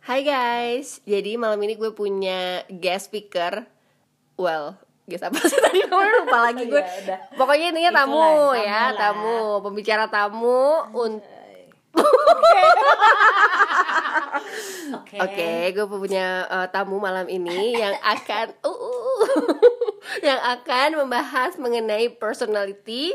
Hai guys, jadi malam ini gue punya guest speaker. Well, guest apa sih tadi namanya lupa lagi gue. Iya, udah. Pokoknya intinya tamu Itulah, ya, tamu, pembicara tamu. Oke. Gue punya eh, tamu malam ini yang akan uh, yang akan membahas mengenai personality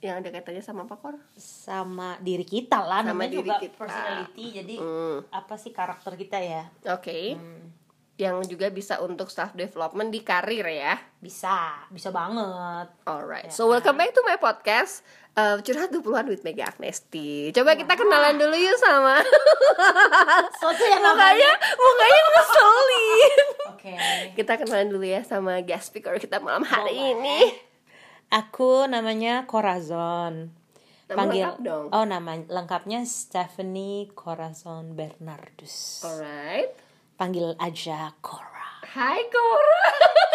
yang ada kaitannya sama apa kor? Sama diri kita lah, Sama namanya diri juga kita. personality. Jadi Hmm. apa sih karakter kita ya? Oke, Hmm, yang juga bisa untuk self development di karir ya. bisa, bisa banget. Alright, Ya so welcome back to my podcast uh, Curhat 20-an with Mega Agnesti Coba kita kenalan dulu yuk sama Suatu yang Mukanya, mukanya ngeselin Oke. Kita kenalan dulu ya sama guest speaker kita malam hari Boleh. ini Aku namanya Corazon. Nama lengkap dong. Oh, nama lengkapnya Stephanie Corazon Bernardus. Alright Panggil aja Cora. Hai Cora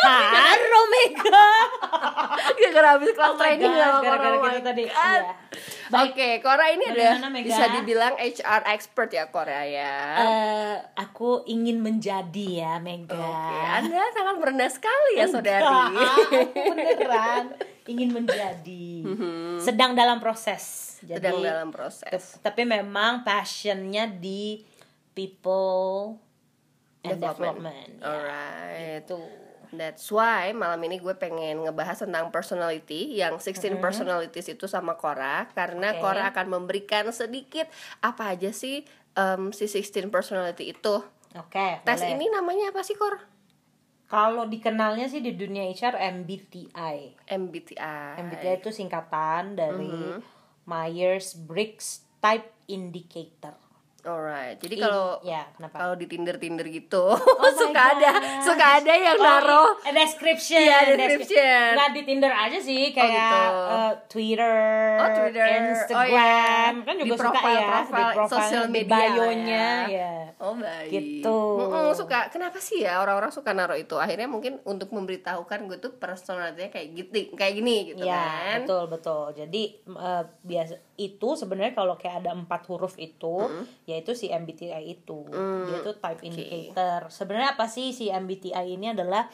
Halo Mega. Gara-gara habis kelas Oh training God, sama Cora gara-gara kita tadi. God. Iya. Oke, Cora ini Mega? bisa dibilang HR expert ya Cora ya Eh, aku ingin menjadi ya Mega. Oke, Anda sangat merendah sekali ya saudari aku beneran ingin menjadi. Sedang dalam proses. Jadi, Sedang dalam proses Tapi memang passionnya di people and development. ya. Alright. Gitu. That's why malam ini gue pengen ngebahas tentang personality yang 16 personalities itu sama Cora karena Oke. Cora akan memberikan sedikit apa aja sih em, si 16 personality itu. Oke. Tes boleh. ini namanya apa sih Cor? kalau dikenalnya sih di dunia HR MBTI. MBTI. MBTI itu singkatan dari Mhm. Myers Briggs Type Indicator. Alright. Jadi kalau ya kenapa? kalau di Tinder Tinder gitu my suka God. ada suka ada yang Oh, naruh description. Iya, description. description. Nggak di Tinder aja sih kayak gitu. eh, Twitter, Oh, Twitter. Instagram, Oh, iya. kan Di juga suka ya profile-profile di profile sosial di media bio-nya lah ya. ya. Oh baik. Gitu. Mm-mm, suka. Kenapa sih ya orang-orang suka naruh itu? Akhirnya mungkin untuk memberitahukan gue tuh personalitinya kayak gitu, kayak gini gitu Ya, kan? betul betul. Jadi eh, biasa itu sebenarnya kalau kayak ada empat huruf itu, yaitu si MBTI itu, Mm, dia tuh type indicator. Sebenarnya apa sih si MBTI ini adalah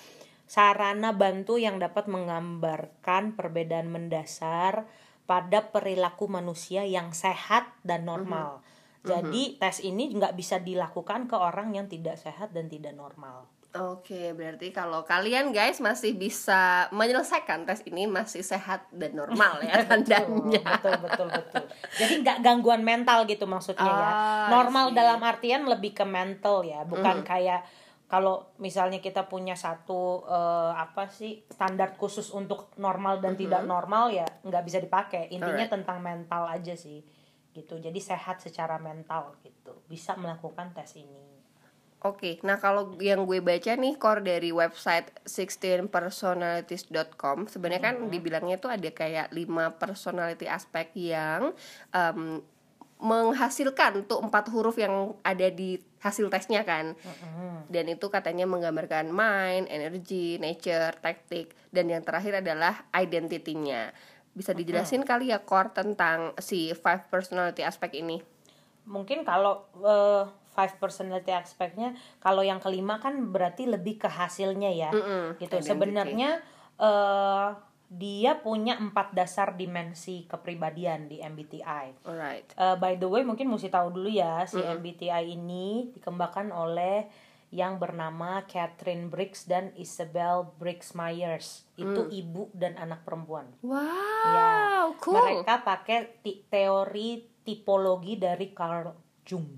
sarana bantu yang dapat menggambarkan perbedaan mendasar pada perilaku manusia yang sehat dan normal. Jadi tes ini nggak bisa dilakukan ke orang yang tidak sehat dan tidak normal. Oke, berarti kalau kalian guys masih bisa menyelesaikan tes ini masih sehat dan normal ya tandanya. betul betul betul. Jadi nggak gangguan mental gitu maksudnya ya. Ah, normal see. dalam artian lebih ke mental ya bukan kayak kalau misalnya kita punya satu eh, apa sih standar khusus untuk normal dan tidak normal ya nggak bisa dipakai. Intinya Alright. tentang mental aja sih gitu. Jadi sehat secara mental gitu bisa melakukan tes ini Oke, nah kalau yang gue baca nih core dari website 16personalities.com sebenarnya kan dibilangnya tuh ada kayak 5 personality aspek yang em, menghasilkan tuh empat huruf yang ada di hasil tesnya kan. Dan itu katanya menggambarkan mind, energy, nature, tactic dan yang terakhir adalah identity-nya. Bisa dijelasin kali ya core tentang si five personality aspek ini? mungkin kalau eh, five personality aspect-nya kalau yang kelima kan berarti lebih ke hasilnya ya Mm-mm, gitu identity. sebenarnya eh dia punya empat dasar dimensi kepribadian di MBTI Alright. Eh, by the way mungkin mesti tahu dulu ya si MBTI ini dikembangkan oleh yang bernama Catherine Briggs dan Isabel Briggs Myers itu ibu dan anak perempuan Wow, Ya, cool. mereka pakai teori tipologi dari Carl Jung.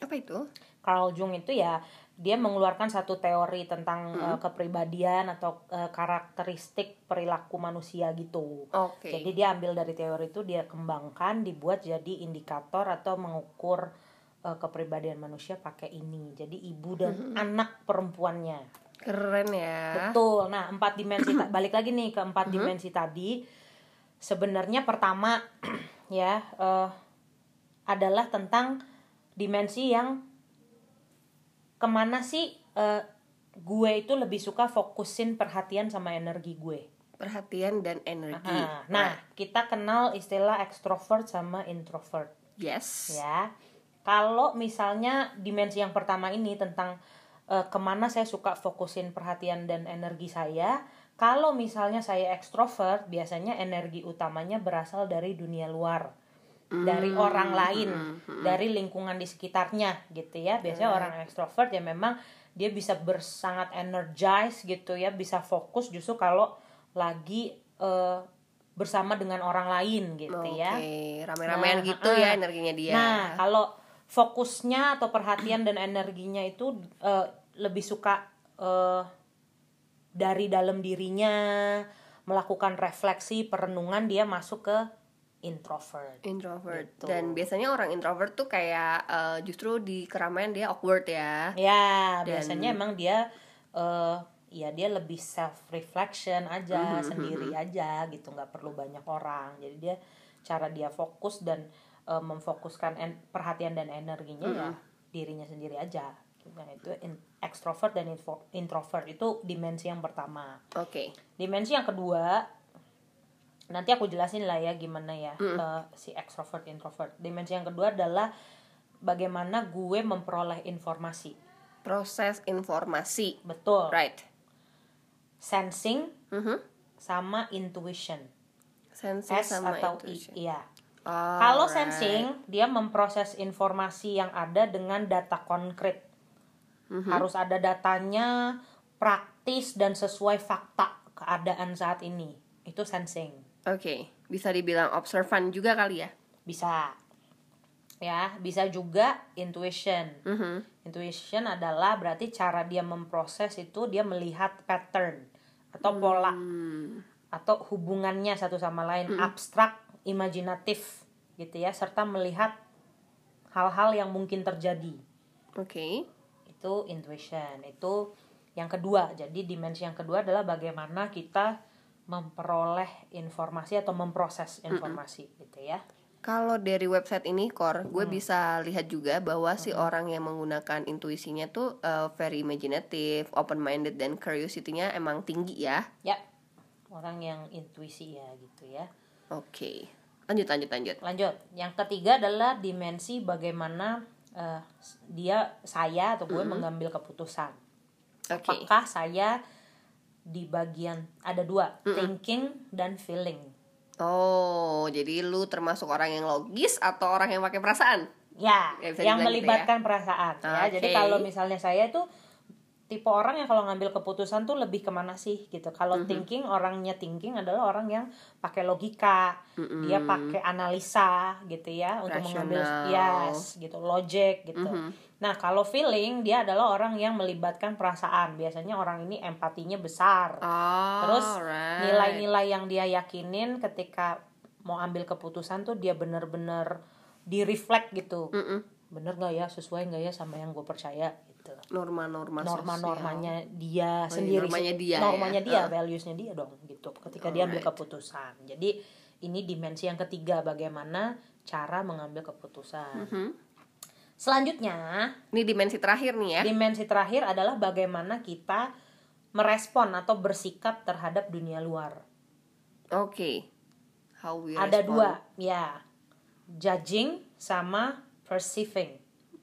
Apa itu? Carl Jung itu ya dia mengeluarkan satu teori tentang eh, kepribadian atau eh, karakteristik perilaku manusia gitu. Oke. Jadi dia ambil dari teori itu dia kembangkan dibuat jadi indikator atau mengukur eh, kepribadian manusia pakai ini. Jadi ibu dan anak perempuannya. Keren ya. Betul. Nah, empat dimensi balik lagi nih ke empat dimensi tadi. Sebenarnya pertama ya eh, adalah tentang dimensi yang ke mana sih eh, gue itu lebih suka fokusin perhatian sama energi gue. Perhatian dan energi. Nah, nah, kita kenal istilah extrovert sama introvert Yes. ya. kalau misalnya dimensi yang pertama ini tentang uh, ke mana saya suka fokusin perhatian dan energi saya kalau misalnya saya ekstrovert biasanya energi utamanya berasal dari dunia luar dari Hmm, orang lain dari lingkungan di sekitarnya gitu ya. Biasanya orang ekstrovert ya memang dia bisa bersangat energize gitu ya bisa fokus justru kalau lagi eh, bersama dengan orang lain gitu Oke, ya rame-ramean Nah, gitu ya energinya dia. Nah, kalau fokusnya atau perhatian dan energinya itu eh, lebih suka eh, dari dalam dirinya melakukan refleksi, perenungan dia masuk ke introvert. introvert. Gitu. Dan biasanya orang introvert tuh kayak eh, justru di keramaian dia awkward ya. Ya, Dan- biasanya emang dia eh ya dia lebih self reflection aja, Mhm, sendiri aja gitu, nggak perlu banyak orang. Jadi dia cara dia fokus dan eh, memfokuskan en- perhatian dan energinya ya dirinya sendiri aja. Nah, itu in- extrovert dan introvert itu dimensi yang pertama. Oke. Dimensi yang kedua nanti aku jelasin lah ya gimana ya eh, si extrovert introvert. Dimensi yang kedua adalah bagaimana gue memperoleh informasi. Proses informasi. Betul. Right. Sensing Mhm. sama intuition. Sensing S sama atau intuition. I. Iya. Kalau sensing dia memproses informasi yang ada dengan data konkret. Mhm. Harus ada datanya praktis dan sesuai fakta keadaan saat ini. Itu sensing. Oke, bisa dibilang observan juga kali ya. Bisa. Ya, bisa juga intuition. Mhm. Intuition adalah berarti cara dia memproses itu dia melihat pattern atau pola Hmm. atau hubungannya satu sama lain abstrak, imajinatif gitu ya, serta melihat hal-hal yang mungkin terjadi. Oke. Itu intuition. Itu yang kedua. Jadi dimensi yang kedua adalah bagaimana kita memperoleh informasi atau memproses informasi gitu ya. Kalau dari website ini, Kor, gue bisa lihat juga bahwa si orang yang menggunakan intuisinya tuh uh, very imaginative, open-minded, dan curiosity-nya emang tinggi ya. Ya. Orang yang intuisi ya gitu ya. Oke, lanjut, lanjut, lanjut. Lanjut, yang ketiga adalah dimensi bagaimana eh, dia saya atau gue mengambil keputusan. Oke, Apakah saya di bagian ada dua, thinking dan feeling. oh, jadi lu termasuk orang yang logis atau orang yang pakai perasaan? Ya, Ya, yang dibilang gitu melibatkan perasaan. Ya, Oke. jadi kalau misalnya saya itu tipe orang yang kalau ngambil keputusan tuh lebih ke mana sih gitu. Kalau thinking orangnya thinking adalah orang yang pakai logika, dia pakai analisa gitu ya untuk mengambil yes gitu, logic gitu. Nah kalau feeling dia adalah orang yang melibatkan perasaan. Biasanya orang ini empatinya besar. Oh, Terus right. nilai-nilai yang dia yakinin ketika mau ambil keputusan tuh dia bener-bener di reflect gitu Mm-mm. bener nggak ya sesuai nggak ya sama yang gue percaya norma-norma norma-normanya dia Oh, iya, sendiri normanya dia ya. normanya dia Ah. valuesnya dia dong gitu ketika dia ambil Alright. keputusan jadi ini dimensi yang ketiga bagaimana cara mengambil keputusan Mhm. selanjutnya Ini dimensi terakhir nih ya. dimensi terakhir adalah bagaimana kita merespon atau bersikap terhadap dunia luar Oke. How we ada respond. dua ya judging sama perceiving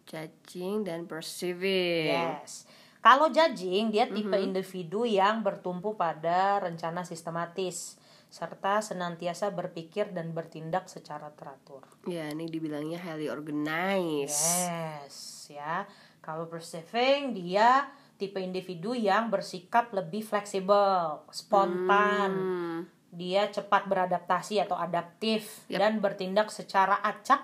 Judging dan perceiving. yes kalau judging dia tipe Mhm. individu yang bertumpu pada rencana sistematis serta senantiasa berpikir dan bertindak secara teratur Ya, ini dibilangnya highly organized. yes ya kalau perceiving dia tipe individu yang bersikap lebih fleksibel spontan Hmm. dia cepat beradaptasi atau adaptif Yap. dan bertindak secara acak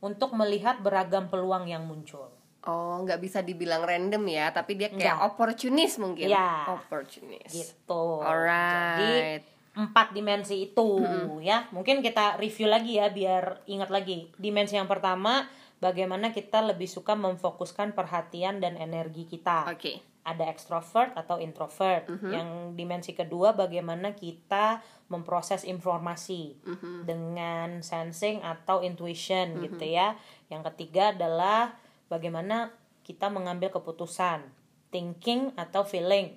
untuk melihat beragam peluang yang muncul. Oh, nggak bisa dibilang random ya, tapi dia kayak Nggak. opportunis mungkin. Iya. Opportunis. Gitu. Alright. Jadi empat dimensi itu ya. Mungkin kita review lagi ya biar ingat lagi. Dimensi yang pertama bagaimana kita lebih suka memfokuskan perhatian dan energi kita. Oke. Ada extrovert atau introvert. Yang dimensi kedua bagaimana kita memproses informasi dengan sensing atau intuition gitu ya. Yang ketiga adalah bagaimana kita mengambil keputusan, thinking atau feeling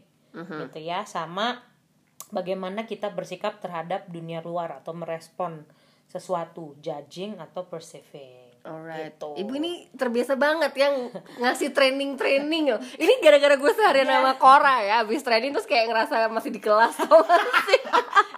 gitu ya. Sama bagaimana kita bersikap terhadap dunia luar atau merespon sesuatu, judging atau perceiving. Alright. Gitu. Ibu ini terbiasa banget yang ngasih training-training loh. Ini gara-gara gue seharian Iya. sama Cora ya, habis training terus kayak ngerasa masih di kelas sih?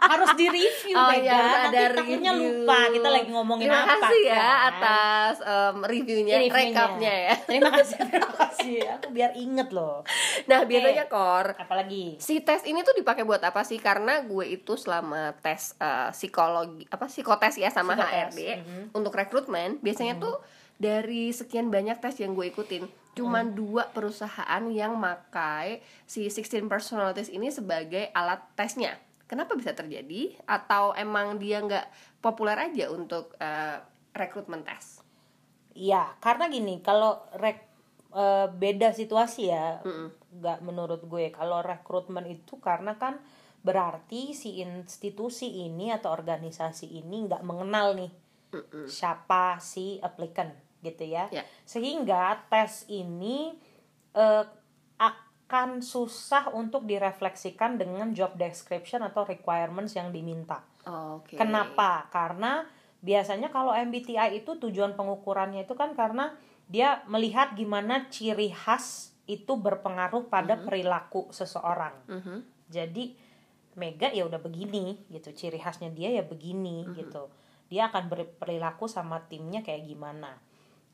harus di review Oh Mega. iya, nanti ada takutnya review. lupa kita lagi ngomongin Terima apa kasih ya kan? atas em, reviewnya, Reviewnya. rekapnya ya. terima kasih terima kasih aku biar inget loh Nah biasanya Kor, apalagi si tes ini tuh dipakai buat apa sih? Karena gue itu selama tes eh, psikologi apa psikotes ya sama Psikotes, HRD mhm. untuk rekrutmen biasanya tuh dari sekian banyak tes yang gue ikutin cuman dua perusahaan yang makai si 16 personalities ini sebagai alat tesnya. Kenapa bisa terjadi? Atau emang dia nggak populer aja untuk eh, rekrutmen tes? Iya, karena gini, kalau rek eh, beda situasi ya, nggak menurut gue. Kalau rekrutmen itu karena kan berarti si institusi ini atau organisasi ini nggak mengenal nih siapa si applicant gitu ya. Ya. Sehingga tes ini eh, akan susah untuk direfleksikan dengan job description atau requirements yang diminta. Oke. Kenapa? Karena biasanya kalau MBTI itu tujuan pengukurannya itu kan karena dia melihat gimana ciri khas itu berpengaruh pada perilaku seseorang. Mhm. Jadi Mega ya udah begini gitu, ciri khasnya dia ya begini Mhm. gitu. Dia akan berperilaku sama timnya kayak gimana.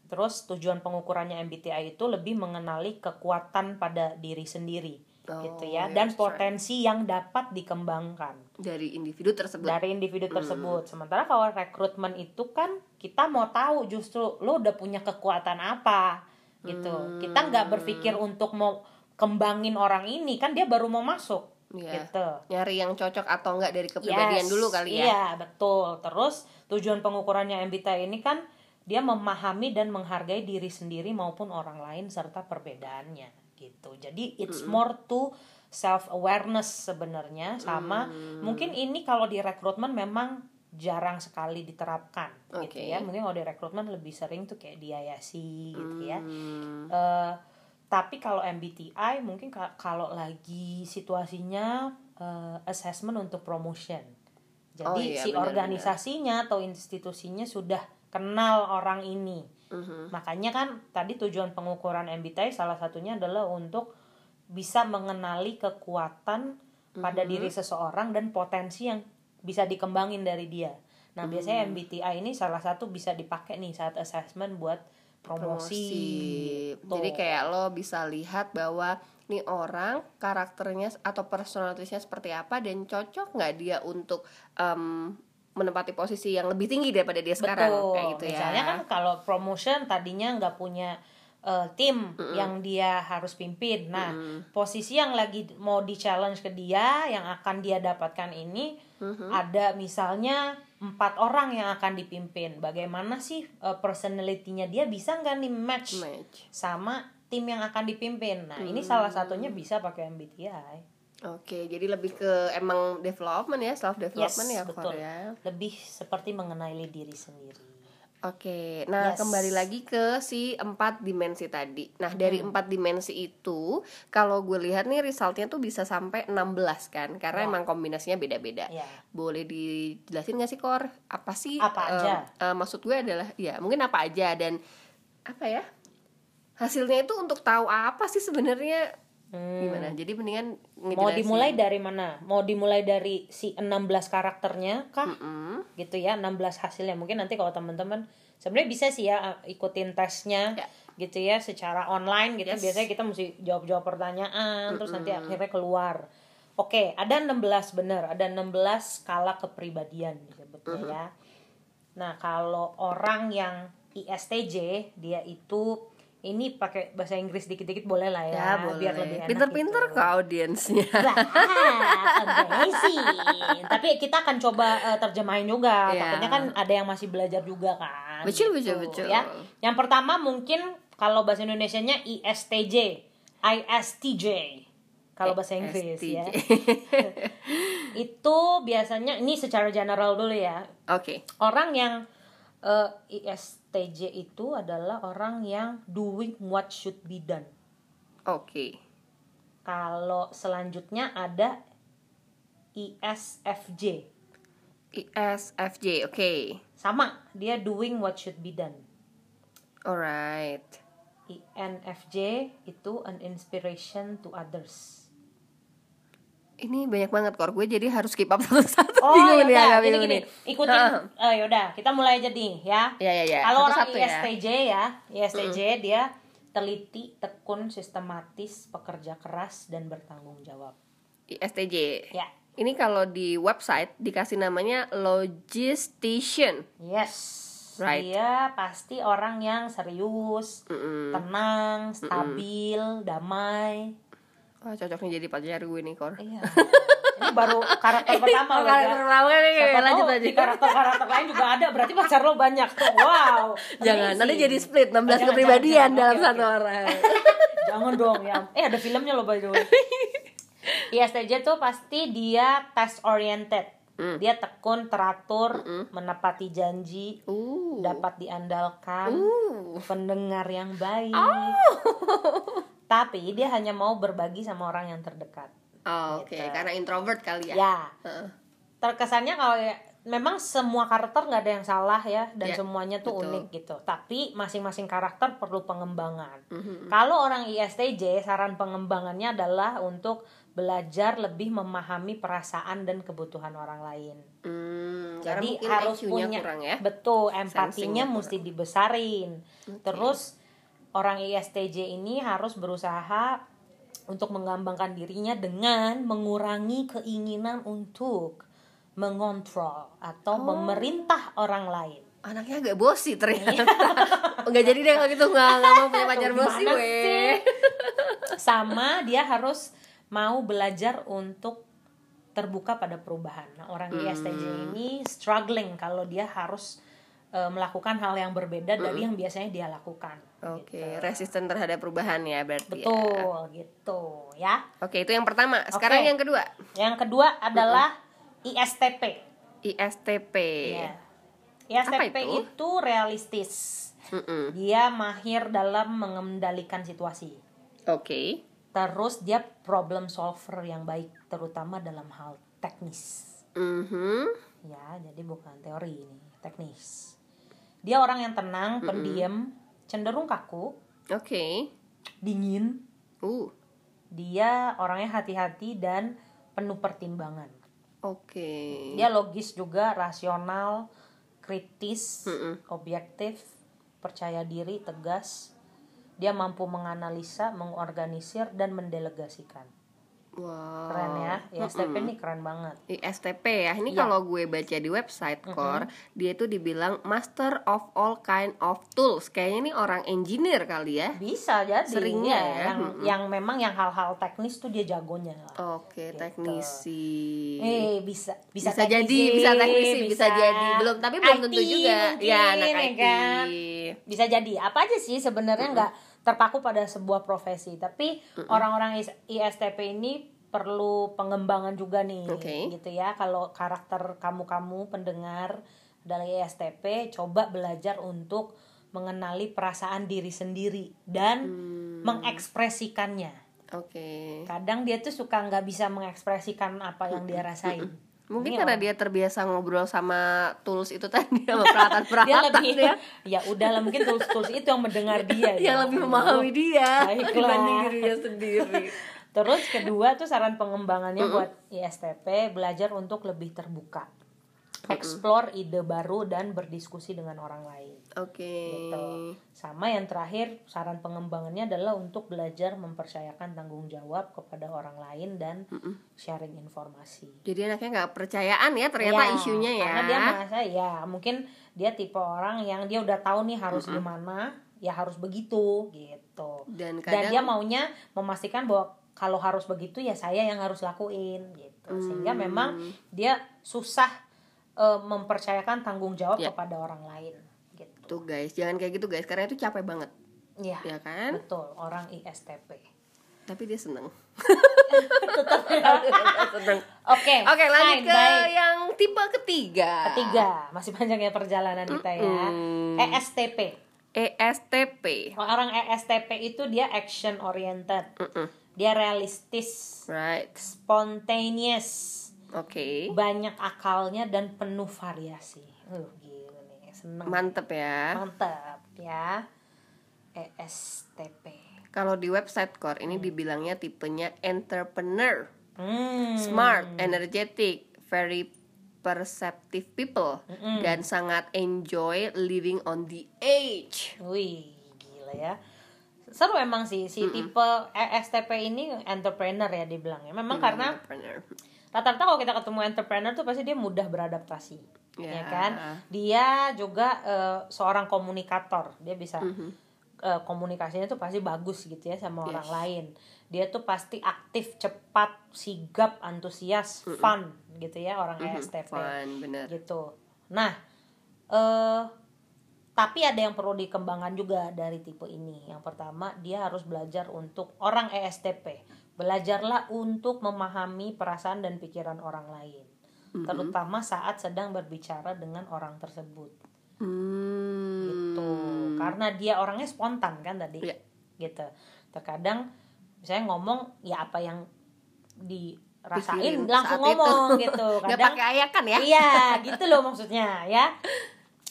Terus tujuan pengukurannya MBTI itu lebih mengenali kekuatan pada diri sendiri Oh, gitu ya dan right. potensi yang dapat dikembangkan Dari individu tersebut. dari individu tersebut. Sementara kalau rekrutmen itu kan kita mau tahu justru lo udah punya kekuatan apa gitu. Kita nggak berpikir untuk mau kembangin orang ini kan dia baru mau masuk Iya. gitu. Nyari yang cocok atau enggak dari kepribadian Yes, dulu kali ya. Iya, betul. Terus tujuan pengukurannya MBTI ini kan dia memahami dan menghargai diri sendiri maupun orang lain serta perbedaannya gitu. Jadi it's more to self awareness sebenarnya sama Mm. mungkin ini kalau di rekrutmen memang jarang sekali diterapkan gitu Oke. ya. Mungkin kalau di rekrutmen lebih sering tuh kayak di IASI gitu ya. Hmm. Tapi kalau MBTI mungkin ka- kalau lagi situasinya eh, assessment untuk promotion. Jadi Oh iya, si benar-benar. organisasinya atau institusinya sudah kenal orang ini. Mhm. Makanya kan tadi tujuan pengukuran MBTI salah satunya adalah untuk bisa mengenali kekuatan pada Mhm. diri seseorang dan potensi yang bisa dikembangin dari dia. Nah, Mhm. biasanya MBTI ini salah satu bisa dipakai nih saat assessment buat promosi. gitu. Jadi kayak lo bisa lihat bahwa nih orang karakternya atau personalitiesnya seperti apa dan cocok nggak dia untuk em, menempati posisi yang lebih tinggi daripada dia sekarang Betul. kayak gitu ya. Misalnya kan kalau promotion tadinya nggak punya eh, tim yang dia harus pimpin. Nah, posisi yang lagi mau di challenge ke dia, yang akan dia dapatkan ini ada misalnya empat orang yang akan dipimpin. Bagaimana sih eh, personality-nya dia bisa nggak nih match Match. sama tim yang akan dipimpin? Nah, ini salah satunya bisa pakai MBTI. Oke, jadi lebih ke emang development ya, self development ya betul. Korea. Lebih seperti mengenali diri sendiri. Oke, nah Yes. kembali lagi ke si empat dimensi tadi. Nah dari empat dimensi itu, kalau gue lihat nih resultnya tuh bisa sampai 16 kan, karena Ya. emang kombinasinya beda-beda. Ya. Boleh dijelasin gak sih Kor? Apa sih? Apa aja? eh, maksud gue adalah ya mungkin apa aja dan apa ya? Hasilnya itu untuk tahu apa sih sebenarnya gimana? Jadi mendingan Mau dimulai dari mana? Mau dimulai dari si 16 karakternya kah? Mm-mm. Gitu ya, 16 hasilnya. Mungkin nanti kalau teman-teman sebenarnya bisa sih ya uh, ikutin tesnya Ya. gitu ya secara online gitu. Yes. Biasanya kita mesti jawab-jawab pertanyaan terus nanti akhirnya keluar. Oke, ada 16 bener, ada 16 skala kepribadian disebutnya ya. Nah, kalau orang yang ISTJ dia itu ini pakai bahasa Inggris dikit-dikit boleh lah ya, Ya, boleh. biar lebih enak Pinter-pinter gitu. kok audiensnya. Amazing. Tapi kita akan coba eh, terjemahin juga. Iya. Takutnya kan ada yang masih belajar juga kan. Betul, betul, betul. Ya. Yang pertama mungkin kalau bahasa Indonesianya ISTJ, ISTJ. Kalau bahasa Inggris STJ. ya. Itu biasanya ini secara general dulu ya. Oke. Orang yang eh, ISTJ itu adalah orang yang doing what should be done. Oke. Kalau selanjutnya ada ISFJ. ISFJ, oke. Sama, dia doing what should be done. Alright. INFJ itu an inspiration to others. Ini banyak banget kor gue jadi harus keep up satu-satu. Oh, Bingung yaudah, agak gini, gini. Ikutin. Heeh. Eh, yaudah, kita mulai aja nih ya. Ya ya ya. Kalau orang Satu-satu ya. ISTJ ya, ISTJ dia teliti, tekun, sistematis, pekerja keras dan bertanggung jawab. ISTJ. Ya. Ini kalau di website dikasih namanya logistician. Yes. Right. Dia pasti orang yang serius, Mm-mm. tenang, stabil, damai. Wah, cocok nih jadi pacar gue nih, Kor. Iya. Ini baru karakter pertama loh. Karakter ya. pertama nih, Siapa lanjut tahu aja. karakter-karakter lain juga ada, berarti pacar lo banyak tuh. Wow. Jangan, nanti jadi split 16 Jangan, kepribadian jangan, dalam satu orang. Jangan dong ya. Eh ada filmnya loh by the way. ISTJ tuh pasti dia task oriented. Hmm. Dia tekun, teratur, menepati janji, Uh. dapat diandalkan, Uh. pendengar yang baik. Oh. Tapi dia hanya mau berbagi sama orang yang terdekat. Oh, Oke, Gitu. karena introvert kali ya. Ya, terkesannya kalau ya, memang semua karakter nggak ada yang salah ya dan Ya, semuanya tuh betul. unik gitu. Tapi masing-masing karakter perlu pengembangan. Mhm. Kalau orang ISTJ, saran pengembangannya adalah untuk belajar lebih memahami perasaan dan kebutuhan orang lain. Karena Jadi harus punya kurang ya. betul empatinya mesti dibesarin. Terus orang ISTJ ini harus berusaha untuk mengembangkan dirinya dengan mengurangi keinginan untuk mengontrol atau Oh. memerintah orang lain. Anaknya agak bosi ternyata. Enggak jadi deh kalau gitu nggak nggak mau punya pacar bosi weh. sih? Sama dia harus mau belajar untuk terbuka pada perubahan. Nah, orang ISTJ ini struggling kalau dia harus eh, melakukan hal yang berbeda dari yang biasanya dia lakukan. Oke, gitu. resisten terhadap perubahan ya berarti. ya. Betul, gitu ya. Oke, itu yang pertama. Sekarang Oke. yang kedua, Yang kedua adalah ISTP. ISTP. Ya. ISTP Apa itu? itu realistis. Mm-mm. Dia mahir dalam mengendalikan situasi. Oke. Terus dia problem solver yang baik, terutama dalam hal teknis. Mhm. Ya, jadi bukan teori ini, teknis. Dia orang yang tenang, pendiam, cenderung kaku, Oke. dingin. Uh. Dia orangnya hati-hati dan penuh pertimbangan. Oke. Dia logis juga, rasional, kritis, Mm-mm. objektif, percaya diri, tegas. Dia mampu menganalisa, mengorganisir dan mendelegasikan. Wow. Keren ya. ISTP ini keren banget. ISTP ya. Ini Iya. kalau gue baca di website Core, dia itu dibilang master of all kind of tools. Kayaknya ini orang engineer kali ya. Bisa jadi Seringnya ya. yang yang memang yang hal-hal teknis tuh dia jagonya lah. Oke, teknisi. Eh bisa bisa, bisa, jadi bisa teknisi bisa, jadi belum tapi belum tentu IT juga mungkin, ya anak IT kan? bisa jadi apa aja sih sebenarnya nggak terpaku pada sebuah profesi. Tapi orang-orang is- ISTP ini perlu pengembangan juga nih Oke. gitu ya. Kalau karakter kamu-kamu pendengar adalah ISTP coba belajar untuk mengenali perasaan diri sendiri dan Hmm. mengekspresikannya. Oke. Kadang dia tuh suka nggak bisa mengekspresikan apa yang dia rasain mungkin Ini karena orang- dia terbiasa ngobrol sama tools itu tadi sama dia peralatan-peralatan lebih ya ya udahlah mungkin tools tools itu yang mendengar dia ya. yang lebih memahami dia Baiklah. dibanding dirinya sendiri. Terus kedua tuh saran pengembangannya buat ISTP belajar untuk lebih terbuka explore ide baru dan berdiskusi dengan orang lain oke gitu. sama yang terakhir saran pengembangannya adalah untuk belajar mempercayakan tanggung jawab kepada orang lain dan sharing informasi jadi anaknya nggak percayaan ya ternyata Ya, isunya ya Karena dia merasa ya mungkin dia tipe orang yang dia udah tahu nih harus gimana, ya harus begitu gitu. dan Dan kadang dia maunya memastikan bahwa kalau harus begitu ya saya yang harus lakuin gitu. Sehingga Hmm. memang dia susah eh, mempercayakan tanggung jawab Ya. kepada orang lain gitu. tuh guys jangan kayak gitu guys karena itu capek banget Iya. ya kan Betul, orang ISTP. tapi dia seneng Oke. Oke lanjut fine, ke baik. yang tipe ketiga Ketiga, masih panjang ya perjalanan kita ya. Mm. ESTP. ESTP Orang ESTP itu dia action oriented. Mm-mm. Dia realistis, right spontaneous, oke banyak akalnya dan penuh variasi. Uh, gila nih, seneng. mantep ya Mantap ya. ESTP. Kalau di website core ini dibilangnya tipenya entrepreneur, Hmm. smart, energetic, very perceptive people dan sangat enjoy living on the edge. Wih, gila ya. Seru emang sih si tipe ESTP ini entrepreneur ya dibilangnya. Memang karena Entrepreneur. Rata-rata kalau kita ketemu entrepreneur tuh pasti dia mudah beradaptasi. Ya. Ya kan? Dia juga eh, seorang komunikator. Dia bisa eh, komunikasinya tuh pasti bagus gitu ya sama orang lain. Dia tuh pasti aktif, cepat, sigap, antusias, fun gitu ya orang ESTP Fun, bener. gitu. Nah, eh tapi ada yang perlu dikembangkan juga dari tipe ini. Yang pertama, dia harus belajar untuk orang ESTP. Belajarlah untuk memahami perasaan dan pikiran orang lain, terutama saat sedang berbicara dengan orang tersebut. Hmm. Gitu. Karena dia orangnya spontan kan tadi. Iya. Gitu. Terkadang misalnya ngomong ya apa yang dirasain Pikirin langsung saat itu. ngomong gitu. Kadang pakai ayakan ya? Iya, gitu loh maksudnya ya.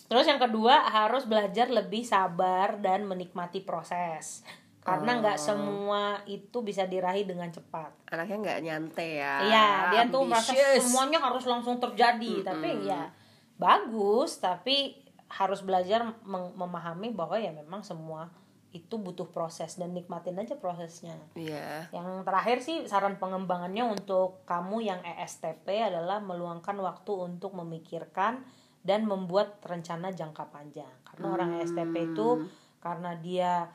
Terus yang kedua harus belajar lebih sabar dan menikmati proses. Karena nggak semua itu bisa diraih dengan cepat. Anaknya nggak nyantai ya. Iya, dia tuh merasa semuanya harus langsung terjadi. Tapi ya bagus, tapi harus belajar memahami bahwa ya memang semua itu butuh proses dan nikmatin aja prosesnya. Iya. Yang terakhir sih saran pengembangannya untuk kamu yang E ESTP adalah meluangkan waktu untuk memikirkan dan membuat rencana jangka panjang. Karena orang ESTP itu karena dia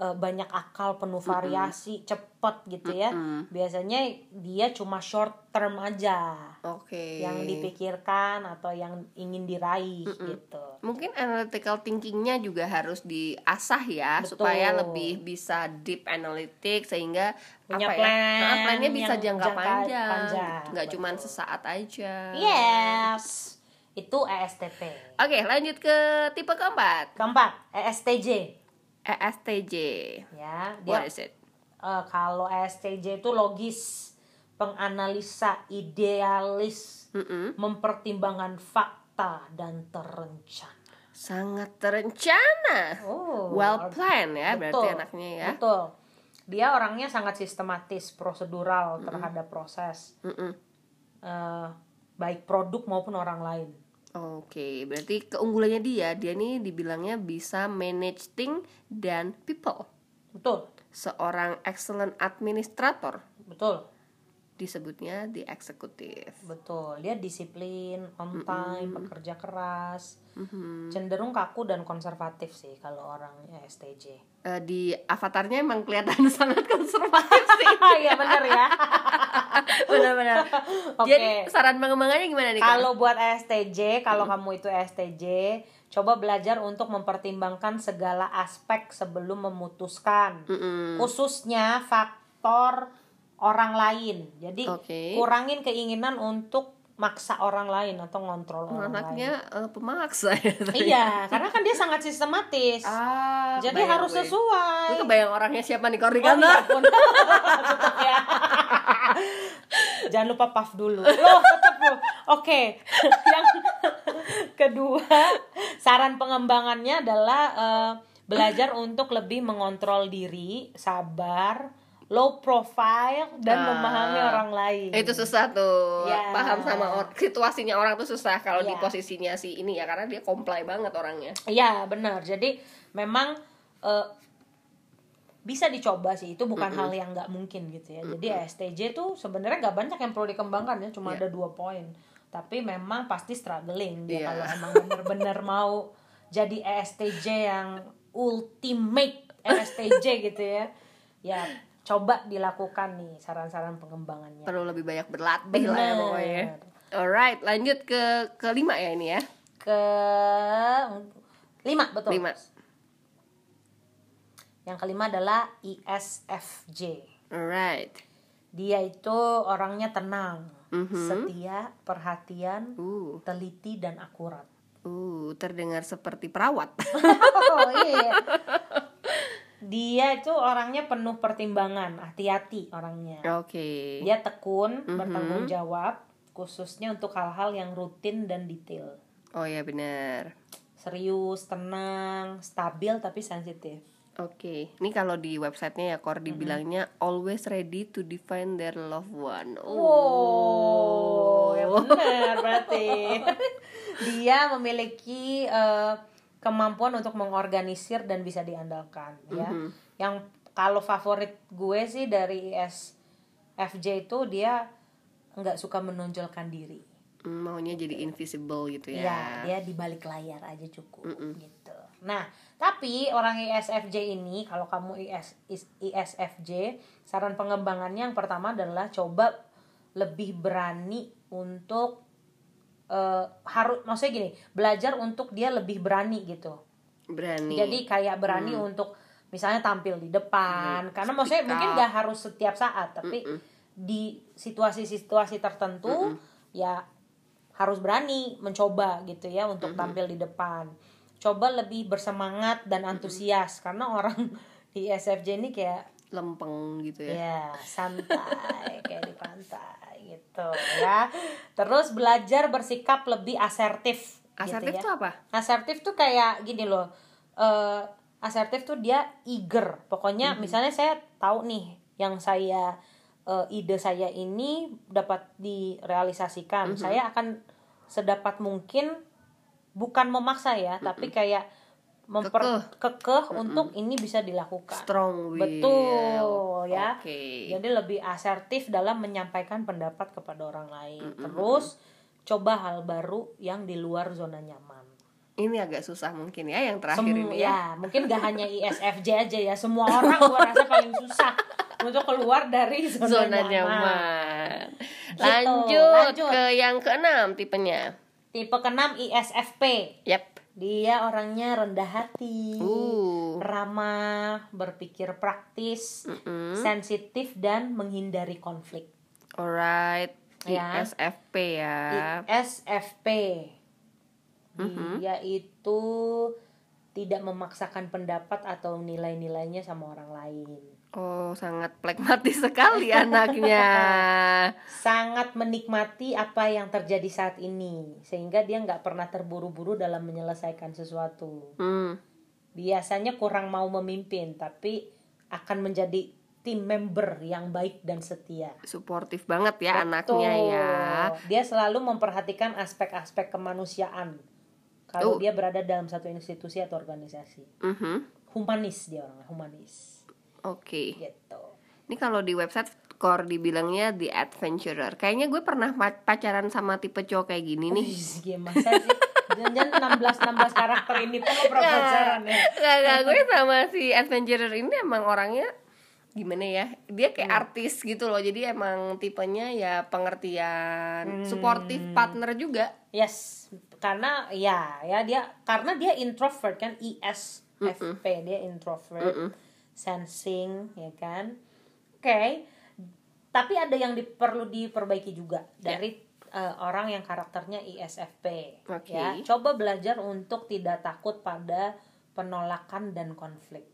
eh, banyak akal penuh variasi, cepet gitu ya. Biasanya dia cuma short term aja Oke. yang dipikirkan atau yang ingin diraih gitu. Mungkin analytical thinkingnya juga harus diasah ya Betul. supaya lebih bisa deep analytic sehingga Punya apa plan ya? Plannya bisa jangka, jangka panjang, panjang, nggak cuma sesaat aja. Yes. Itu ESTP. Oke, lanjut ke tipe keempat, Keempat, ESTJ. ESTJ. Ya, dia What is it? eh, kalau ESTJ itu logis, penganalisa, idealis, Mm-mm. mempertimbangkan fakta dan terencana. Sangat terencana. Oh, well planned ya berarti betul, anaknya ya. Betul. Dia orangnya sangat sistematis, prosedural terhadap proses, Mm-mm. eh, baik produk maupun orang lain. Oke, berarti keunggulannya dia, dia nih dibilangnya bisa manage thing dan people. Betul, Seorang excellent administrator. Betul, disebutnya di eksekutif. betul. Dia disiplin, on time, pekerja keras, Mhm. cenderung kaku dan konservatif sih kalau orang ESTJ. Eh, di avatarnya emang kelihatan sangat konservatif sih. Iya bener ya. Benar-benar. Oke. Jadi saran pengembangannya gimana nih? Kalau buat ESTJ, kalau kamu itu ESTJ, coba belajar untuk mempertimbangkan segala aspek sebelum memutuskan. Mm-mm. Khususnya faktor orang lain. Jadi Oke. kurangin keinginan untuk maksa orang lain atau ngontrol orang lain. anaknya eh, pemaksa ya. Iya, karena kan dia sangat sistematis. Ah, Jadi harus gue. sesuai. Gue kebayang orangnya siapa nih kalau di Oh, iya, ya. Jangan lupa puff dulu. Loh, tetap loh. Oke. Yang kedua, saran pengembangannya adalah eh, belajar untuk lebih mengontrol diri, sabar, low profile dan Ah. memahami orang lain. Itu susah tuh. Ya. Paham sama or- situasinya orang tuh susah kalau di Ya. posisinya si ini ya karena dia comply banget orangnya. Iya, benar. Jadi memang eh, bisa dicoba sih. Itu bukan hal yang nggak mungkin gitu ya. Jadi STJ tuh sebenarnya nggak banyak yang perlu dikembangkan ya. Cuma Iya. ada dua poin. Tapi memang pasti struggling dia Iya. kalau emang bener-bener mau jadi ESTJ yang ultimate ESTJ gitu ya. Ya coba dilakukan nih saran-saran pengembangannya. Perlu lebih banyak berlatih lah ya pokoknya. Alright, lanjut ke kelima ya ini ya. Ke lima betul. Lima. Yang kelima adalah E ISFJ. Alright. Dia itu orangnya tenang, Mhm. setia, perhatian, Uh, teliti dan akurat. uh, terdengar seperti perawat. Oh iya. Dia itu orangnya penuh pertimbangan, hati-hati orangnya. Oke. Dia tekun, Mhm. bertanggung jawab, khususnya untuk hal-hal yang rutin dan detail. Oh ya benar. Serius, tenang, stabil tapi sensitif. Oke, ini kalau di websitenya ya Kor dibilangnya always ready to define their loved one. Wow, ya benar berarti. Dia memiliki eh, kemampuan untuk mengorganisir dan bisa diandalkan ya. Yang kalau favorit gue sih dari ISFJ itu dia nggak suka menonjolkan diri. Hmm, maunya jadi invisible gitu ya. Ya, dia di balik layar aja cukup gitu. Nah, tapi orang ISFJ ini kalau kamu IS, is- ISFJ, saran pengembangannya yang pertama adalah coba lebih berani untuk eh, harus maksudnya gini, belajar untuk dia lebih berani gitu. Berani. Jadi kayak berani untuk misalnya tampil di depan, karena maksudnya mungkin gak harus setiap saat, tapi di situasi-situasi tertentu ya harus berani mencoba gitu ya untuk tampil di depan. Coba lebih bersemangat dan antusias karena orang di SFJ ini kayak lempeng gitu ya. ya santai kayak di pantai gitu ya. Terus belajar bersikap lebih asertif. Asertif gitu ya. tuh apa? Asertif tuh kayak gini loh. eh asertif tuh dia eager. Pokoknya Mhm. misalnya saya tahu nih yang saya eh, ide saya ini dapat direalisasikan. Mhm. Saya akan sedapat mungkin bukan memaksa ya, tapi kayak memper. Kekeh. kekeh untuk ini bisa dilakukan. Strong will. Betul ya. Jadi lebih asertif dalam menyampaikan pendapat kepada orang lain. Terus coba hal baru yang di luar zona nyaman. Ini agak susah mungkin ya yang terakhir Semu- ini ya. ya, mungkin gak hanya ISFJ aja ya. Semua orang gua rasa paling susah untuk keluar dari zona, Zona nyaman. nyaman. Gitu, Lanjut, lanjut. ke yang keenam tipenya. Tipe keenam ISFP. Yap. Dia orangnya rendah hati, Uh. ramah, berpikir praktis, Mm-mm. sensitif dan menghindari konflik. Alright. Ya. ISFP ya. ISFP. Mm-hmm. Dia itu tidak memaksakan pendapat atau nilai-nilainya sama orang lain. Oh, sangat pragmatis sekali anaknya. Sangat menikmati apa yang terjadi saat ini, sehingga dia nggak pernah terburu-buru dalam menyelesaikan sesuatu. Hmm. Biasanya kurang mau memimpin, tapi akan menjadi tim member yang baik dan setia. Suportif banget ya anaknya ya. Betul. Dia selalu memperhatikan aspek-aspek kemanusiaan. Kalau Oh. dia berada dalam satu institusi atau organisasi. Mhm. Humanis dia orangnya, humanis. Oke. Gitu. Ini kalau di website Core dibilangnya the adventurer. Kayaknya gue pernah pacaran sama tipe cowok kayak gini nih. Wih, gimana sih? Jangan 16 16 karakter ini pernah pacaran ya. Gak, gak, gue sama si adventurer ini emang orangnya gimana ya dia kayak artis gitu loh jadi emang tipenya ya pengertian supportive partner juga Yes, karena ya ya dia karena dia introvert kan ISFP dia introvert, sensing ya kan. Oke. Tapi ada yang di- perlu diperbaiki juga dari eh, orang yang karakternya ISFP Oke. ya. Coba belajar untuk tidak takut pada penolakan dan konflik.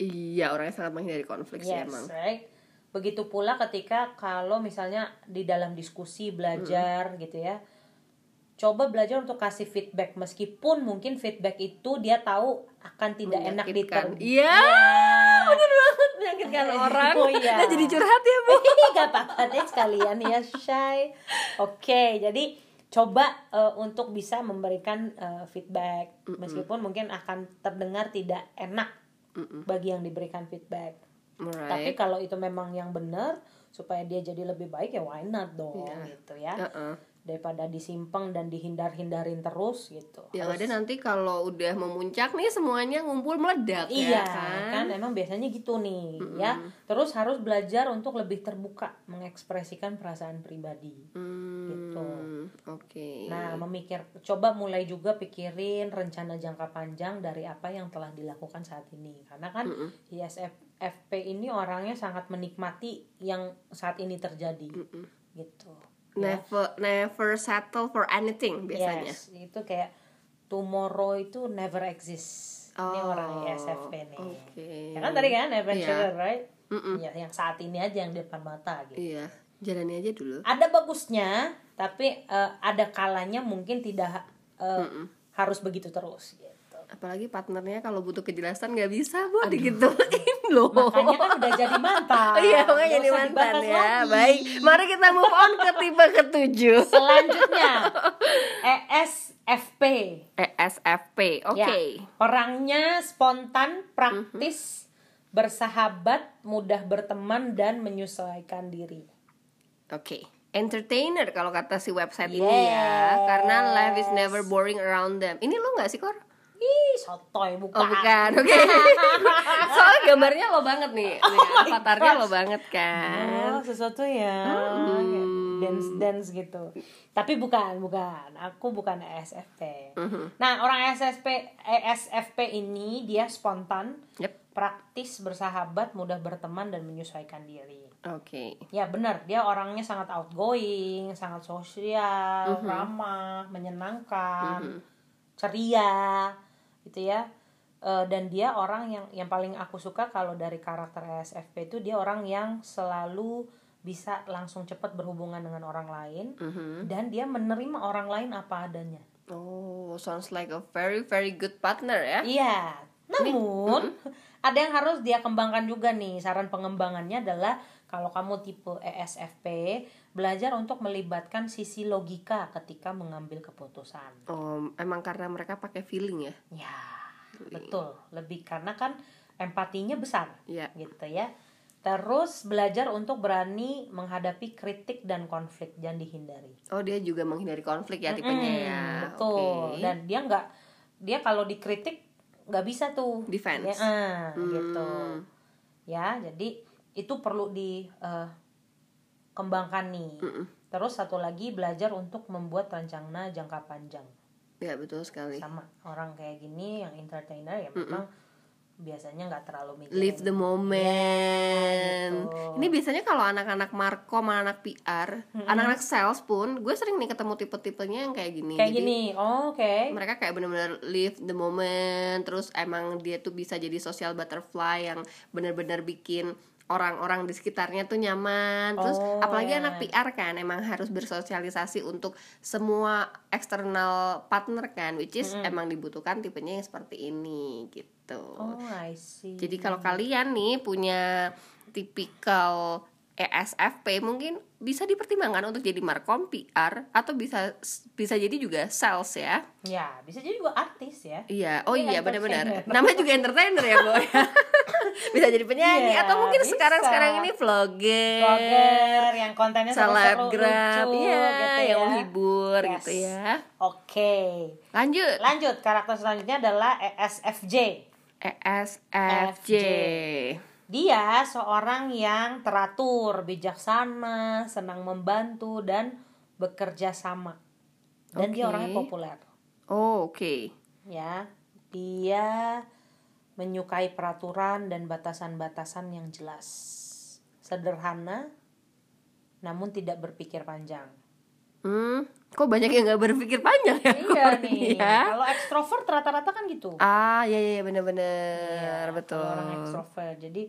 iya orangnya sangat menghindari konflik sih Yes, emang right. Begitu pula ketika kalau misalnya di dalam diskusi belajar gitu ya. Coba belajar untuk kasih feedback meskipun mungkin feedback itu dia tahu akan tidak enak diterima. iya bener banget menyakitkan orang Oh, iya. Nah, jadi curhat ya bu Gak apa-apa deh sekalian ya Shay. Oke, jadi coba eh, untuk bisa memberikan eh, feedback meskipun mungkin akan terdengar tidak enak bagi yang diberikan feedback. Tapi Right. kalau itu memang yang benar supaya dia jadi lebih baik ya why not dong Iya. gitu ya. Heeh. Daripada disimpang dan dihindar-hindarin terus gitu. Yang Harus- ada nanti kalau udah memuncak nih semuanya ngumpul meledak Iya ya kan? kan, emang biasanya gitu nih ya. Terus harus belajar untuk lebih terbuka mengekspresikan perasaan pribadi. Hmm, Gitu. Oke. Nah, memikir coba mulai juga pikirin rencana jangka panjang dari apa yang telah dilakukan saat ini. Karena kan ISFP ini orangnya sangat menikmati yang saat ini terjadi. Gitu. Never never settle for anything biasanya. Yes, itu kayak tomorrow itu never exists. Ini Oh, orang ISFP nih. oke. Ya kan tadi kan adventurer, Iya. right? Ya, yang saat ini aja yang di depan mata gitu. Iya, jalani aja dulu. Ada bagusnya, tapi eh, ada kalanya mungkin tidak eh, harus begitu terus gitu apalagi partnernya kalau butuh kejelasan nggak bisa bu digituin loh makanya kan udah jadi mantan iya makanya jadi mantan ya lagi. baik mari kita move on ke tipe ketujuh selanjutnya ESFP ESFP oke Ya, orangnya spontan, praktis, bersahabat, mudah berteman dan menyesuaikan diri. Oke, entertainer kalau kata si website ini ya, Yes. karena life is never boring around them. Ini lo nggak sih Kor? Ih, sotoy bukan. Oh bukan, oke. Soalnya gambarnya lo banget nih, nih avatarnya lo banget kan. Oh, sesuatu ya dance dance gitu. Tapi bukan, bukan. Aku bukan ESFP. Nah, orang ESFP ESFP ini dia spontan, Yep. praktis, bersahabat, mudah berteman dan menyesuaikan diri. Oke. Ya benar, dia orangnya sangat outgoing, sangat sosial, ramah, menyenangkan, ceria, gitu ya. Eh, dan dia orang yang yang paling aku suka kalau dari karakter ESFP itu dia orang yang selalu bisa langsung cepat berhubungan dengan orang lain dan dia menerima orang lain apa adanya. Oh, sounds like a very very good partner ya. Iya. Namun ada yang harus dia kembangkan juga nih. Saran pengembangannya adalah kalau kamu tipe ESFP, belajar untuk melibatkan sisi logika ketika mengambil keputusan. Oh, emang karena mereka pakai feeling ya. Ya, betul. Lebih karena kan empatinya besar. Iya. Gitu ya. Terus belajar untuk berani menghadapi kritik dan konflik jangan dihindari. Oh, dia juga menghindari konflik ya tipenya Mm, ya. betul. Oke. Dan dia nggak dia kalau dikritik nggak bisa tuh Defense. Ya, ah, gitu. Hmm. Ya, jadi itu perlu di eh, kembangkan nih. Terus satu lagi belajar untuk membuat rencana jangka panjang. Ya, betul sekali. Sama orang kayak gini yang entertainer ya memang biasanya nggak terlalu mikir. Live the moment. gitu. Ini biasanya kalau anak-anak markom, anak PR, anak-anak sales pun, gue sering nih ketemu tipe-tipenya yang kayak gini. Kayak Jadi, gini. Oh, Oke. mereka kayak bener-bener live the moment terus emang dia tuh bisa jadi social butterfly yang bener-bener bikin orang-orang di sekitarnya tuh nyaman terus Oh, apalagi ya. anak PR kan emang harus bersosialisasi untuk semua eksternal partner kan which is emang dibutuhkan tipenya yang seperti ini gitu Oh, I see. jadi kalau kalian nih punya tipikal ESFP mungkin bisa dipertimbangkan untuk jadi markom PR atau bisa bisa jadi juga sales ya. ya, bisa jadi juga artis ya. Iya, oh Iya, iya benar-benar. Namanya juga entertainer ya, Boy. bisa jadi penyanyi Iya, atau mungkin sekarang-sekarang ini vlogger, Vlogger yang kontennya selebgram, iya, gitu yang ya. menghibur Yes. gitu ya. Oke. Lanjut. Lanjut, karakter selanjutnya adalah E ESFJ. E ESFJ. Dia seorang yang teratur, bijaksana, senang membantu dan bekerja sama. Dan dia Oke. orangnya populer. Oh, oke. Ya, dia menyukai peraturan dan batasan-batasan yang jelas. Sederhana, namun tidak berpikir panjang. Hmm, kok banyak yang nggak berpikir panjang ya? Iya nih. ya? Kalau ekstrovert rata-rata kan gitu. Ah, iya iya bener-bener Iya, betul. orang ekstrovert. Jadi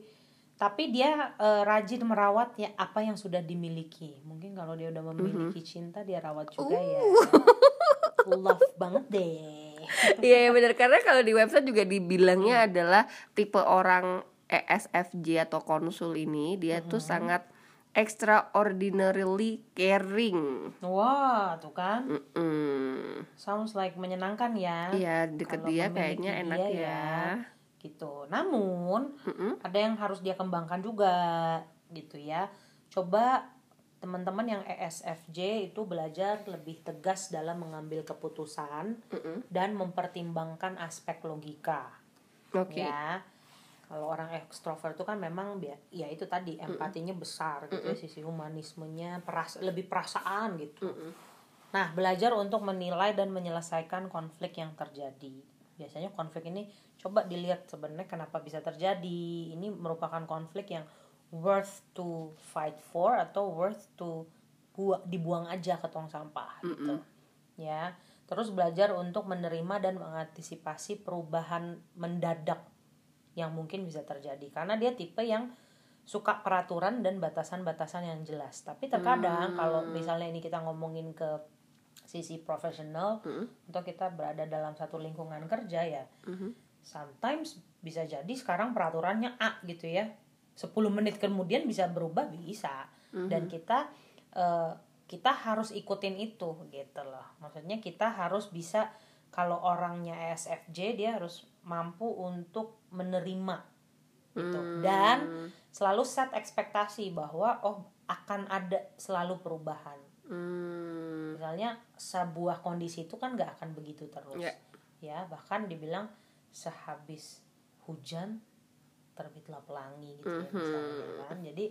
tapi dia eh, rajin merawat ya apa yang sudah dimiliki. Mungkin kalau dia udah memiliki Mhm. cinta dia rawat juga ya. Uh. Love banget deh. Iya iya bener karena kalau di website juga Hmm. dibilangnya adalah tipe orang ESFJ atau konsul ini dia tuh Hmm. sangat extraordinarily caring. Wah, tuh kan. Mm-mm. Sounds like menyenangkan ya. Iya deket Kalau dia kayaknya enak dia ya. Gitu. Namun Mm-mm. ada yang harus dia kembangkan juga gitu ya. Coba teman-teman yang ESFJ itu belajar lebih tegas dalam mengambil keputusan Mm-mm. dan mempertimbangkan aspek logika. Oke. Ya. Kalau orang ekstrovert itu kan memang ya itu tadi empatinya besar gitu ya sisi humanismenya peras lebih perasaan gitu. Nah, belajar untuk menilai dan menyelesaikan konflik yang terjadi. Biasanya konflik ini coba dilihat sebenarnya kenapa bisa terjadi. Ini merupakan konflik yang worth to fight for atau worth to bua- dibuang aja ke tong sampah gitu. Ya. Terus belajar untuk menerima dan mengantisipasi perubahan mendadak yang mungkin bisa terjadi. Karena dia tipe yang suka peraturan dan batasan-batasan yang jelas. Tapi terkadang kalau misalnya ini kita ngomongin ke sisi profesional untuk kita berada dalam satu lingkungan kerja ya sometimes bisa jadi sekarang peraturannya A gitu ya. 10 menit kemudian bisa berubah bisa. Dan kita eh, kita harus ikutin itu gitu loh. Maksudnya kita harus bisa kalau orangnya ESFJ dia harus mampu untuk menerima gitu. Dan selalu set ekspektasi bahwa oh akan ada selalu perubahan. Hmm. misalnya sebuah kondisi itu kan nggak akan begitu terus. Ya. ya bahkan dibilang sehabis hujan terbitlah pelangi gitu ya misalnya kan. Jadi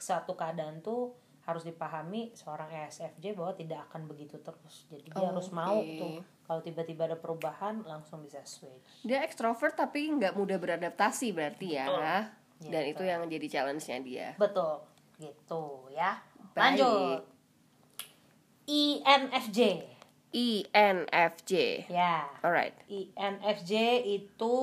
suatu keadaan tuh harus dipahami seorang ESFJ bahwa tidak akan begitu terus jadi dia harus mau tuh kalau tiba-tiba ada perubahan langsung bisa switch Dia ekstrovert tapi nggak mudah beradaptasi berarti ya. Betul. Dan Gitu. itu yang jadi challenge-nya dia. betul gitu ya Baik. lanjut INFJ INFJ. ya Alright. INFJ itu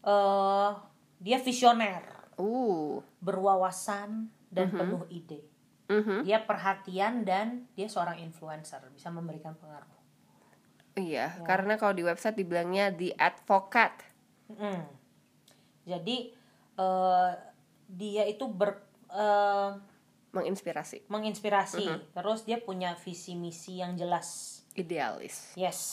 eh dia visioner, Uh. berwawasan dan penuh ide. Mhm. Dia perhatian dan dia seorang influencer, bisa memberikan pengaruh. Iya, Ya. karena kalau di website dibilangnya the advocate. Mm. Jadi eh dia itu ber eh, Menginspirasi, menginspirasi, terus dia punya visi misi yang jelas. idealis. Yes.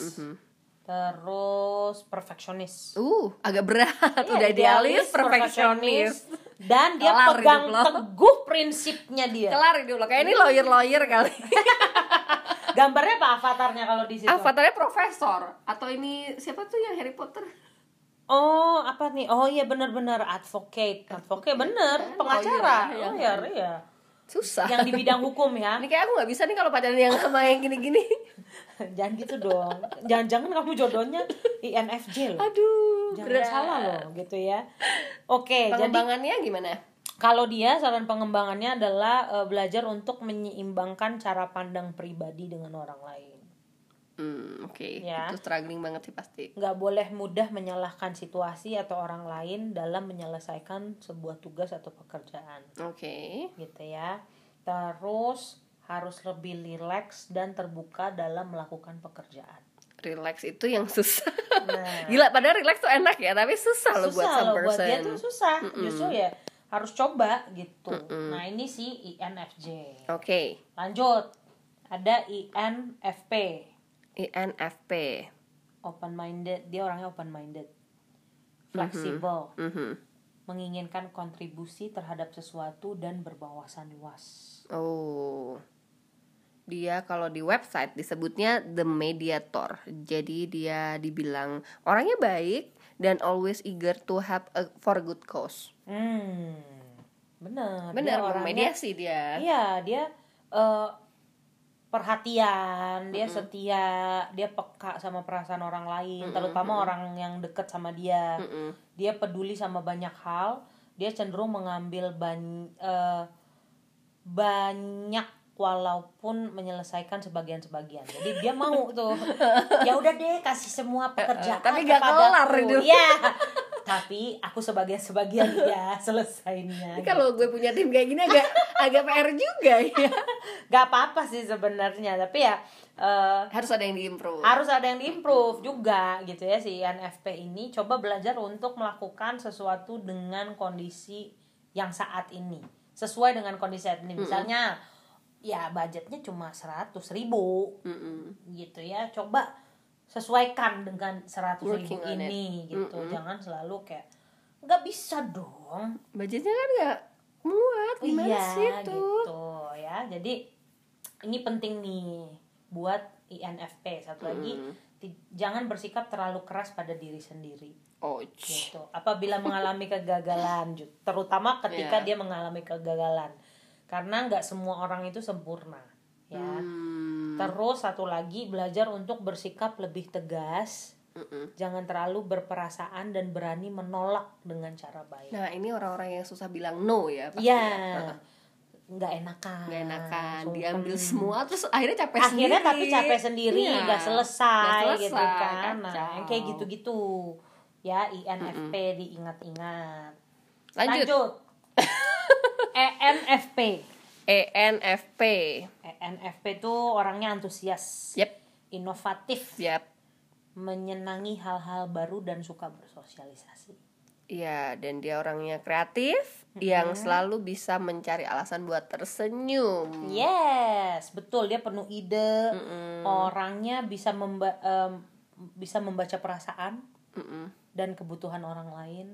Terus perfeksionis. Uh, agak berat. Iya, Udah idealis, perfeksionis. dan dia Kelar pegang teguh prinsipnya dia. Kelar hidup lo. Kayak ini lawyer-lawyer kali. Gambarnya apa avatarnya kalau di situ? Avatarnya profesor atau ini siapa tuh yang Harry Potter? Oh, apa nih? Oh iya benar-benar advocate. Advocate bener, pengacara. lawyer, Oh ya. iya, iya. Susah. Yang di bidang hukum ya. Ini kayak aku nggak bisa nih kalau pacaran yang sama yang gini-gini. Jangan gitu dong. Jangan-jangan kamu jodohnya INFJ loh. Aduh, Jangan berat. salah loh gitu ya. Oke, jadi Pengembangannya gimana? kalau dia saran pengembangannya adalah eh, belajar untuk menyeimbangkan cara pandang pribadi dengan orang lain. Hmm, oke. Ya. Itu struggling banget sih pasti. nggak boleh mudah menyalahkan situasi atau orang lain dalam menyelesaikan sebuah tugas atau pekerjaan Oke. gitu ya terus harus lebih rileks dan terbuka dalam melakukan pekerjaan Relax itu yang susah. Nah. Gila, padahal relax tuh enak ya, tapi susah loh buat susah some loh buat person. dia tuh susah justru ya harus coba gitu nah ini si INFJ Oke. lanjut ada INFP INFP. open minded dia orangnya open minded fleksibel Mhm. menginginkan kontribusi terhadap sesuatu dan berwawasan luas. Oh. Dia kalau di website disebutnya the mediator. Jadi dia dibilang orangnya baik dan always eager to help a, for a good cause. Hmm, bener. Benar, Dia orangnya- mediasi dia. Iya, dia eh, perhatian, dia setia, dia peka sama perasaan orang lain, terutama orang yang deket sama dia. Mm-mm. Dia peduli sama banyak hal. Dia cenderung mengambil ban eh, banyak walaupun menyelesaikan sebagian-sebagian. Jadi dia mau tuh. ya udah deh kasih semua pekerjaan tapi kepadaku. kelar itu. Iya. tapi aku sebagian-sebagian ya selesainya. Ini kalau gue punya tim kayak gini agak agak PR juga ya. Gak apa-apa sih sebenarnya, tapi ya eh, Harus ada yang diimprove. harus ada yang diimprove juga gitu ya si INFP ini coba belajar untuk melakukan sesuatu dengan kondisi yang saat ini sesuai dengan kondisi saat ini misalnya ya budgetnya cuma 100 ribu. Mm-mm. gitu ya coba sesuaikan dengan 100 ribu ini gitu. Jangan selalu kayak nggak bisa dong. Budgetnya kan nggak muat gimana iya sih itu? gitu ya. Jadi ini penting nih buat INFP satu lagi ti- jangan bersikap terlalu keras pada diri sendiri. Oh, gitu. Apabila mengalami kegagalan terutama ketika Iya. dia mengalami kegagalan karena nggak semua orang itu sempurna ya. Hmm. terus satu lagi belajar untuk bersikap lebih tegas. Mm-mm. jangan terlalu berperasaan dan berani menolak dengan cara baik. Nah ini orang-orang yang susah bilang no ya. pasti ya. Ya. nggak enakan. Nggak enakan diambil semua terus akhirnya capek akhirnya sendiri. tapi capek sendiri Iya. nggak selesai, Nggak gitu selesai, kan. Nah kayak gitu-gitu. Ya INFP diingat-ingat. Lanjut, lanjut ENFP ENFP ENFP tuh orangnya antusias Yep. inovatif Yap. menyenangi hal-hal baru dan suka bersosialisasi Iya, dan dia orangnya kreatif yang selalu bisa mencari alasan buat tersenyum. yes betul dia penuh ide orangnya bisa memba em, bisa membaca perasaan Mm-mm. dan kebutuhan orang lain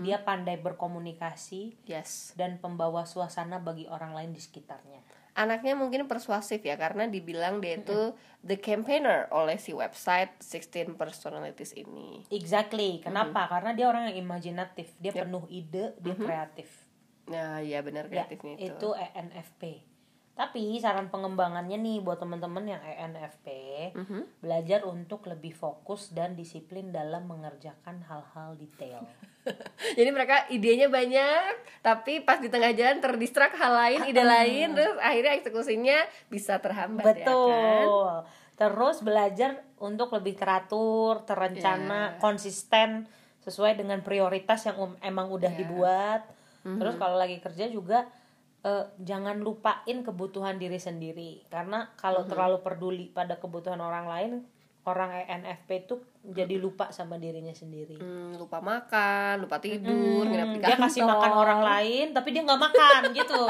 dia pandai berkomunikasi Yes. dan pembawa suasana bagi orang lain di sekitarnya Anaknya mungkin persuasif ya karena dibilang dia itu the campaigner oleh si website 16 personalities ini. exactly kenapa karena dia orang yang imajinatif dia penuh ide dia kreatif Nah, iya benar Ya, kreatifnya itu. itu. ENFP. Tapi saran pengembangannya nih buat teman-teman yang ENFP, Mhm. belajar untuk lebih fokus dan disiplin dalam mengerjakan hal-hal detail. Jadi mereka idenya banyak, tapi pas di tengah jalan terdistrak hal lain, ide lain, terus akhirnya eksekusinya bisa terhambat ya kan. Betul. Terus belajar untuk lebih teratur, terencana, konsisten sesuai dengan prioritas yang um- emang udah dibuat. Terus kalau lagi kerja juga eh, jangan lupain kebutuhan diri sendiri. Karena kalau terlalu peduli pada kebutuhan orang lain, orang ENFP itu jadi lupa sama dirinya sendiri. Hmm, lupa makan, lupa tidur, nginep di Dia kasih makan orang lain tapi dia nggak makan gitu.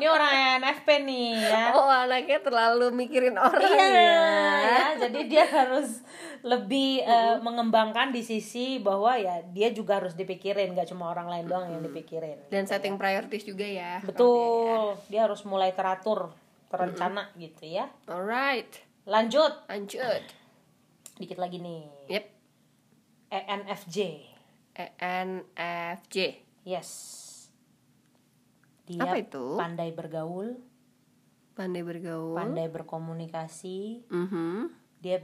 Ini orang ENFP nih ya. Oh, anaknya terlalu mikirin orang Iya, ya. ya, jadi dia harus lebih eh, mengembangkan di sisi bahwa ya dia juga harus dipikirin, gak cuma orang lain doang yang dipikirin. Dan setting priorities juga ya. Betul, dia harus mulai teratur, terencana gitu ya. Alright, Lanjut, lanjut. Dikit lagi nih. Yep, ENFJ, ENFJ. yes. Dia Apa itu? pandai bergaul, Pandai bergaul. pandai berkomunikasi, Mhm, dia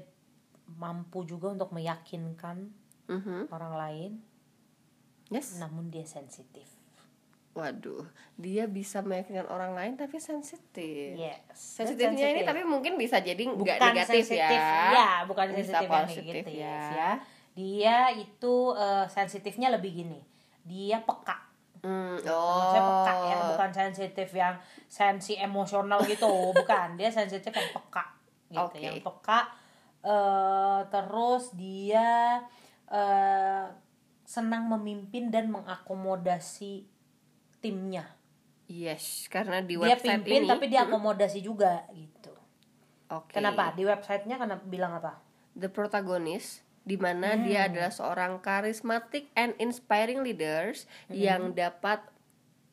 mampu juga untuk meyakinkan mhm. orang lain, Yes. namun dia sensitif. Waduh, dia bisa meyakinkan orang lain tapi sensitif. Yes. Sensitifnya ini tapi mungkin bisa jadi nggak bukan negatif sensitif, ya. ya, bukan Bisa sensitif yang kayak positif gitu ya. ya. Dia itu eh, sensitifnya lebih gini. Dia peka. Hmm, Maksudnya peka ya, oh. bukan sensitif yang sensi emosional gitu, bukan. Dia sensitif yang peka gitu, Oke. yang peka eh terus dia eh senang memimpin dan mengakomodasi timnya. Yes, karena di Dia website pimpin ini. tapi dia akomodasi juga gitu. Oke. Kenapa? Di websitenya kenapa bilang apa? The protagonist di mana Hmm. dia adalah seorang charismatic and inspiring leaders Hmm. yang dapat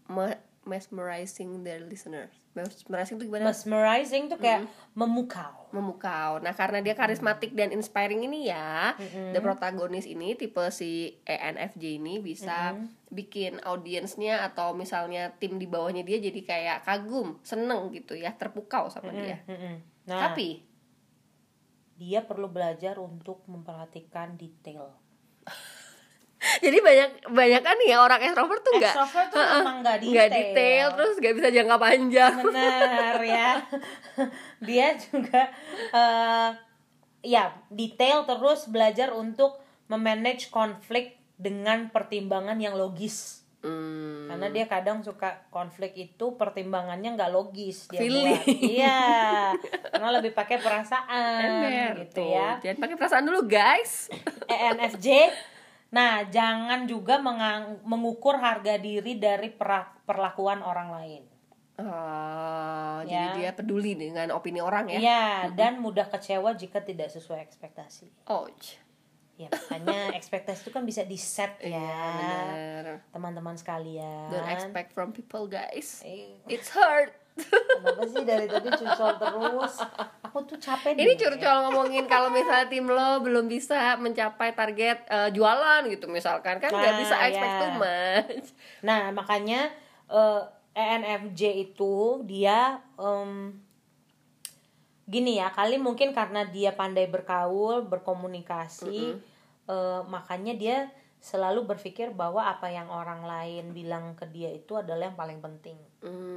me- mesmerizing their listeners. Mesmerizing itu gimana? Mesmerizing tuh kayak Hmm. memukau. memukau. Nah, karena dia karismatik dan inspiring ini ya, the protagonis ini tipe si ENFJ ini bisa bikin audiensnya atau misalnya tim di bawahnya dia jadi kayak kagum, seneng gitu ya, terpukau sama dia. Mm-mm. Nah, Tapi dia perlu belajar untuk memperhatikan detail. jadi banyak banyak kan ya orang extrovert tuh nggak Extrovert tuh Heeh, memang nggak detail. detail terus nggak bisa jangka panjang. Benar ya. dia juga eh ya detail terus belajar untuk memanage konflik dengan pertimbangan yang logis. Hmm, Karena dia kadang suka konflik itu pertimbangannya nggak logis dia Feeling. buat. Iya. Karena lebih pakai perasaan ember gitu tuh. ya. Jangan pakai perasaan dulu guys. ENFJ. Nah, jangan juga mengang- mengukur harga diri dari pera- perlakuan orang lain. Oh, Ya. jadi dia peduli dengan opini orang ya. Iya, dan mudah kecewa jika tidak sesuai ekspektasi. Ouch. Ya, makanya ekspektasi itu kan bisa di-set ya. Iya. Teman-teman sekalian. Don't expect from people, guys. Eh, It's hurt. Kenapa sih dari tadi curcol terus? Aku tuh capek Ini deh. curcol ngomongin kalau misalnya tim lo belum bisa mencapai target eh, jualan gitu misalkan kan nggak Nah, bisa expect ya. too much. Nah, makanya eh, ENFJ itu dia em, gini ya, kali mungkin karena dia pandai berkaul, berkomunikasi, eh, makanya dia selalu berpikir bahwa apa yang orang lain bilang ke dia itu adalah yang paling penting. Hmm, Gitu.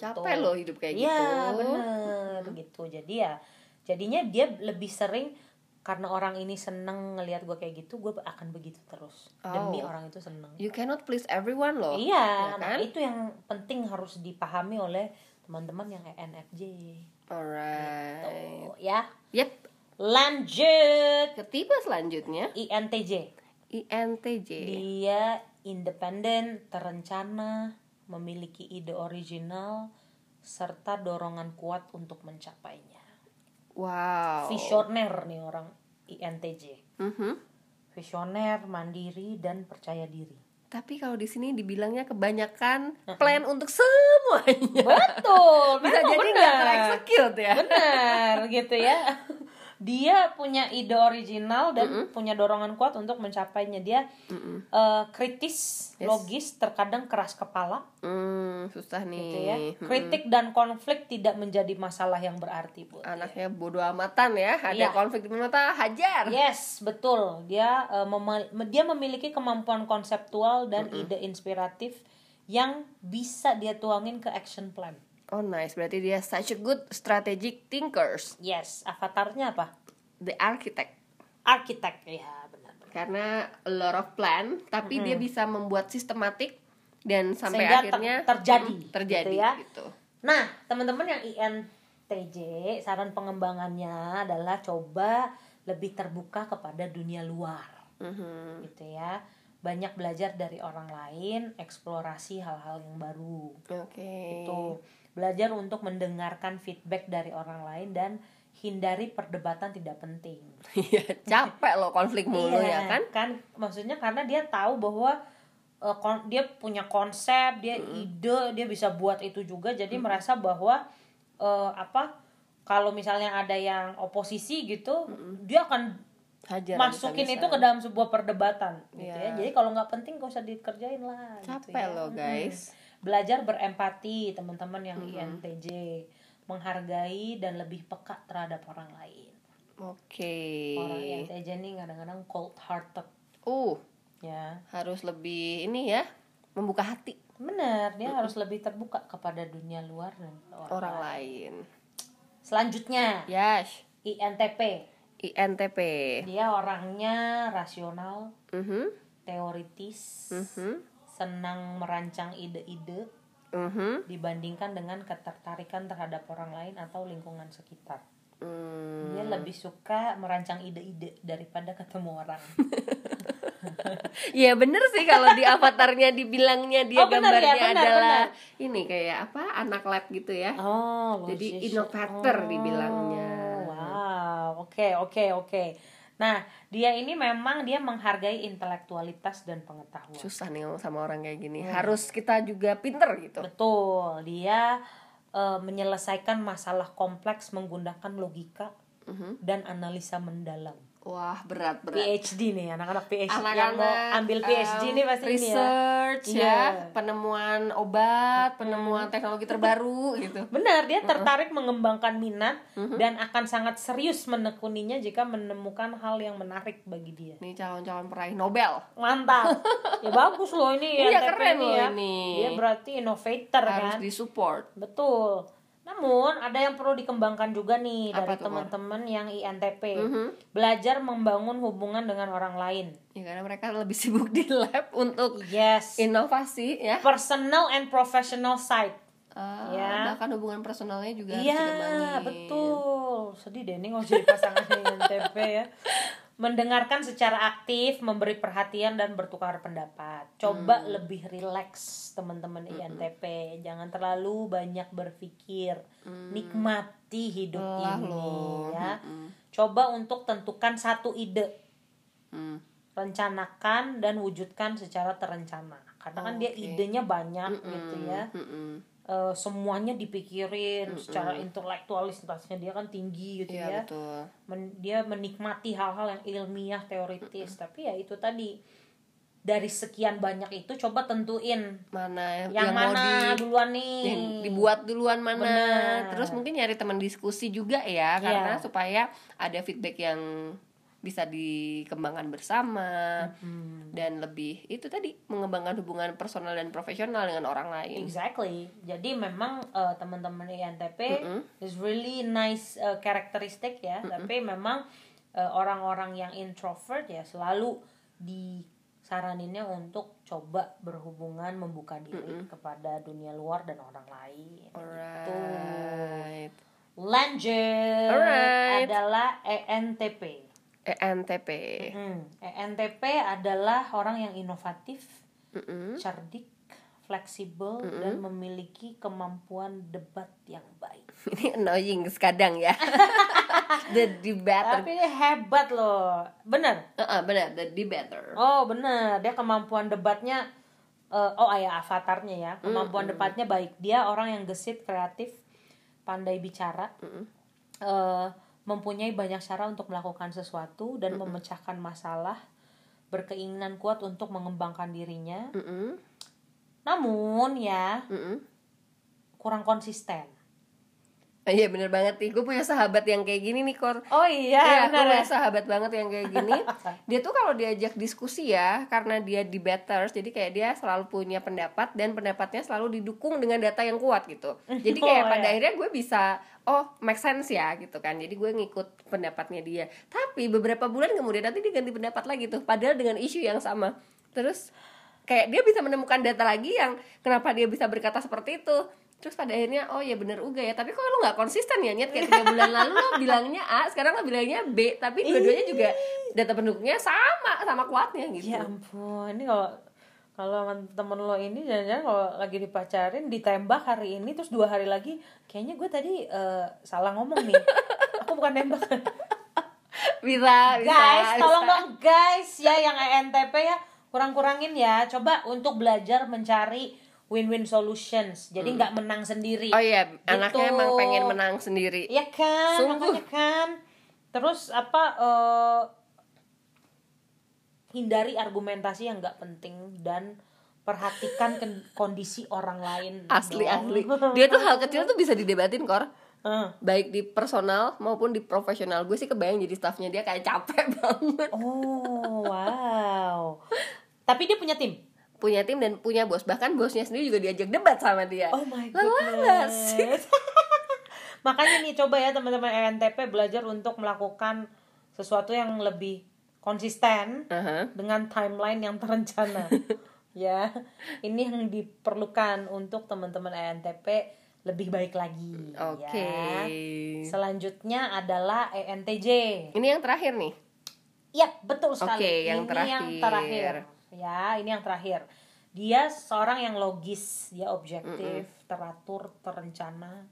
Capek lo hidup kayak Iya, gitu. bener gitu. Jadi ya, jadinya dia lebih sering karena orang ini seneng ngelihat gue kayak gitu, gue akan begitu terus demi Oh. orang itu seneng. You cannot please everyone loh. Iya, ya nah kan? itu yang penting harus dipahami oleh teman-teman yang ENFJ. Alright. Tuh, ya. Yep. Lanjut Ke tipe selanjutnya INTJ. INTJ. Dia independen, terencana, memiliki ide original, serta dorongan kuat untuk mencapainya. Wow. Visioner nih orang INTJ. Mhm. Visioner, mandiri, dan percaya diri. Tapi kalau di sini dibilangnya kebanyakan plan untuk semuanya. Betul, Bisa jadi nggak tereksekut ya. Benar gitu ya. Dia punya ide original dan punya dorongan kuat untuk mencapainya. Dia eh, kritis, logis, terkadang keras kepala Hmm, susah nih. gitu ya. Kritik dan konflik tidak menjadi masalah yang berarti dia. Anaknya bodoh amatan ya. Ada Iya. konflik di mata hajar. Yes, betul. Dia eh, mema- dia memiliki kemampuan konseptual dan ide inspiratif yang bisa dia tuangin ke action plan. Oh nice, berarti dia such a good strategic thinkers. Yes, avatarnya apa? The architect. Arsitek. Ya, benar. benar. Karena a lot of plan, tapi dia bisa membuat sistematik dan sampai Sehingga ter- akhirnya terjadi, mm, terjadi gitu ya. gitu. Nah, teman-teman yang INTJ, saran pengembangannya adalah coba lebih terbuka kepada dunia luar. Mhm. Gitu ya. Banyak belajar dari orang lain, eksplorasi hal-hal yang baru. Oke. Itu belajar untuk mendengarkan feedback dari orang lain dan hindari perdebatan tidak penting. Iya, capek loh konflik mulu Iya, ya kan? Kan maksudnya karena dia tahu bahwa uh, kon- dia punya konsep, dia ide, dia bisa buat itu juga. Jadi merasa bahwa uh, apa kalau misalnya ada yang oposisi gitu, dia akan Hajar masukin habis-habisan. itu ke dalam sebuah perdebatan gitu Iya. ya. Jadi kalau nggak penting gak usah dikerjain lah gitu Capek ya. loh, guys. Belajar berempati teman-teman yang INTJ, menghargai dan lebih peka terhadap orang lain. Oke. Orang INTJ nih kadang-kadang cold hearted Uh, ya. harus lebih ini ya, membuka hati Benar, dia harus lebih terbuka kepada dunia luar dan orang, orang lain. Selanjutnya, Yes. INTP. INTP. Dia orangnya rasional, Mhm. teoritis, Mhm. Senang merancang ide-ide Mhm. dibandingkan dengan ketertarikan terhadap orang lain atau lingkungan sekitar. Hmm. Dia lebih suka merancang ide-ide daripada ketemu orang. Ya bener sih kalau di avatarnya dibilangnya dia Oh, bener ya, gambarnya bener, adalah ini kayak apa anak lab gitu ya. Oh, Jadi logis. inovator dibilangnya. Wow, oke oke oke. Nah, dia ini memang dia menghargai intelektualitas dan pengetahuan. Susah nih sama orang kayak Hmm. gini. Harus kita juga pinter gitu. Betul, dia eh, menyelesaikan masalah kompleks menggunakan logika Mhm. dan analisa mendalam. Wah berat berat. PhD nih, anak-anak PhD yang mau ambil PhD em, nih pasti ini ya. research ya, Iya. penemuan obat, penemuan teknologi terbaru gitu. Benar, dia tertarik mengembangkan minat dan akan sangat serius menekuninya jika menemukan hal yang menarik bagi dia. Nih calon-calon peraih Nobel. Mantap. ya bagus loh ini Iya, INTP keren nih loh ya. ini. Dia berarti innovator Harus kan. disupport. Betul. Namun ada yang perlu dikembangkan juga nih Apa dari teman-teman yang INTP. Mhm. Belajar membangun hubungan dengan orang lain. Ya karena mereka lebih sibuk di lab untuk Yes. inovasi ya. Personal and professional side. Ah, Ya. bahkan hubungan personalnya juga harus Iya, betul. Sedih deh nih kalau jadi pasangan INTP ya. Mendengarkan secara aktif, memberi perhatian dan bertukar pendapat. Coba Hmm. lebih rileks teman-teman INTP. Jangan terlalu banyak berpikir. Nikmati hidup Hmm. Lelah ini loh. ya. Mm-mm. Coba untuk tentukan satu ide, Hmm. rencanakan dan wujudkan secara terencana. Karena kan dia Oke. idenya banyak gitu ya. Mm-mm. Eh, semuanya dipikirin secara intelektualitasnya dia kan tinggi gitu Iya ya betul. Men- dia menikmati hal-hal yang ilmiah teoritis tapi ya itu tadi dari sekian banyak itu coba tentuin Mana yang, yang, mau mana di duluan nih yang dibuat duluan mana. Bener. Terus mungkin nyari teman diskusi juga ya Iya. karena supaya ada feedback yang bisa dikembangkan bersama dan lebih itu tadi mengembangkan hubungan personal dan profesional dengan orang lain. Exactly. Jadi memang eh, teman-teman INTP Mm-mm. is really nice eh, karakteristik ya. Tapi memang eh, orang-orang yang introvert ya selalu disaraninnya untuk coba berhubungan membuka diri kepada dunia luar dan orang lain. Alright. Lanjut Alright. adalah ENTP. ENTP. Hmm, ENTP adalah orang yang inovatif, Mm-mm. cerdik, fleksibel dan memiliki kemampuan debat yang baik. Ini annoying kadang ya. the debater. Tapi hebat loh. Bener. Heeh, benar, the debater. Oh bener. Dia kemampuan debatnya. eh, oh ayah avatarnya ya. Kemampuan debatnya baik. Dia orang yang gesit, kreatif, pandai bicara. eh, mempunyai banyak cara untuk melakukan sesuatu dan memecahkan masalah. Berkeinginan kuat untuk mengembangkan dirinya. Mm-mm. Namun ya Mm-mm. kurang konsisten. Iya bener banget nih, gue punya sahabat yang kayak gini nih Kor Oh iya, Iya, gue bener punya ya. sahabat banget yang kayak gini Dia tuh kalau diajak diskusi ya Karena dia debaters Jadi kayak dia selalu punya pendapat Dan pendapatnya selalu didukung dengan data yang kuat gitu Jadi kayak Oh, pada iya. akhirnya gue bisa Oh make sense ya gitu kan. Jadi gue ngikut pendapatnya dia. Tapi beberapa bulan kemudian nanti dia ganti pendapat lagi tuh Padahal dengan isu yang sama. Terus kayak dia bisa menemukan data lagi yang Kenapa dia bisa berkata seperti itu. Terus pada akhirnya oh ya bener juga ya. Tapi kok lu gak konsisten ya Nyet Kayak tiga bulan lalu lo bilangnya A Sekarang lo bilangnya B. Tapi dua-duanya juga data pendukungnya sama Sama kuatnya gitu. Ya ampun, ini kalau kalau sama temen lo ini jangan-jangan kalau lagi dipacarin ditembak hari ini terus dua hari lagi kayaknya gue tadi eh, salah ngomong nih aku bukan nembak Bisa, bisa guys bisa. tolong dong guys ya yang ENTP ya kurang-kurangin ya coba untuk belajar mencari win-win solutions jadi nggak menang sendiri Oh iya Anaknya Gitu. emang pengen menang sendiri Iya kan, Sungguh. makanya kan. Terus apa eh, hindari argumentasi yang nggak penting dan perhatikan kondisi orang lain. Asli dong. asli Dia tuh hal kecil tuh bisa didebatin Kor Eh. Baik di personal maupun di profesional Gue sih kebayang jadi staffnya dia kayak capek banget Oh, wow. Tapi dia punya tim. Punya tim dan punya bos Bahkan bosnya sendiri juga diajak debat sama dia Oh my nggak sih? Makanya nih coba ya teman-teman ENTP belajar untuk melakukan sesuatu yang lebih konsisten Aha. dengan timeline yang terencana. ya, ini yang diperlukan untuk teman-teman ENTP lebih baik lagi. Oke Ya. Selanjutnya adalah ENTJ. Ini yang terakhir nih Yap, betul sekali. Oke, yang ini yang terakhir. terakhir. Ya, ini yang terakhir. Dia seorang yang logis, dia objektif, teratur, terencana,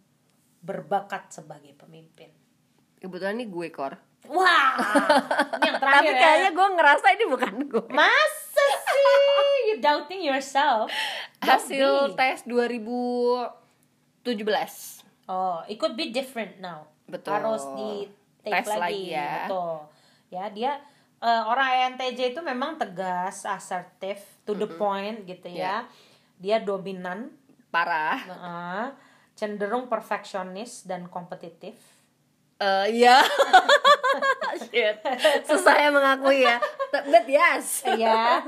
berbakat sebagai pemimpin. Kebetulan nih gue Kor Wah, ini yang terakhir Tapi ya. kayaknya gue ngerasa ini bukan gue Masa sih? You doubting yourself? Don't Hasil be. tes 2017 Oh, it could be different now. Betul. Harus di take Tes lagi lagi, ya. Betul. Ya, dia eh, orang ENTJ itu memang tegas, asertif, to the point gitu ya. Dia dominan, Parah Heeh. cenderung perfeksionis dan kompetitif. Eh Iya. Shit. Susah ya mengakui ya. But yes. Ya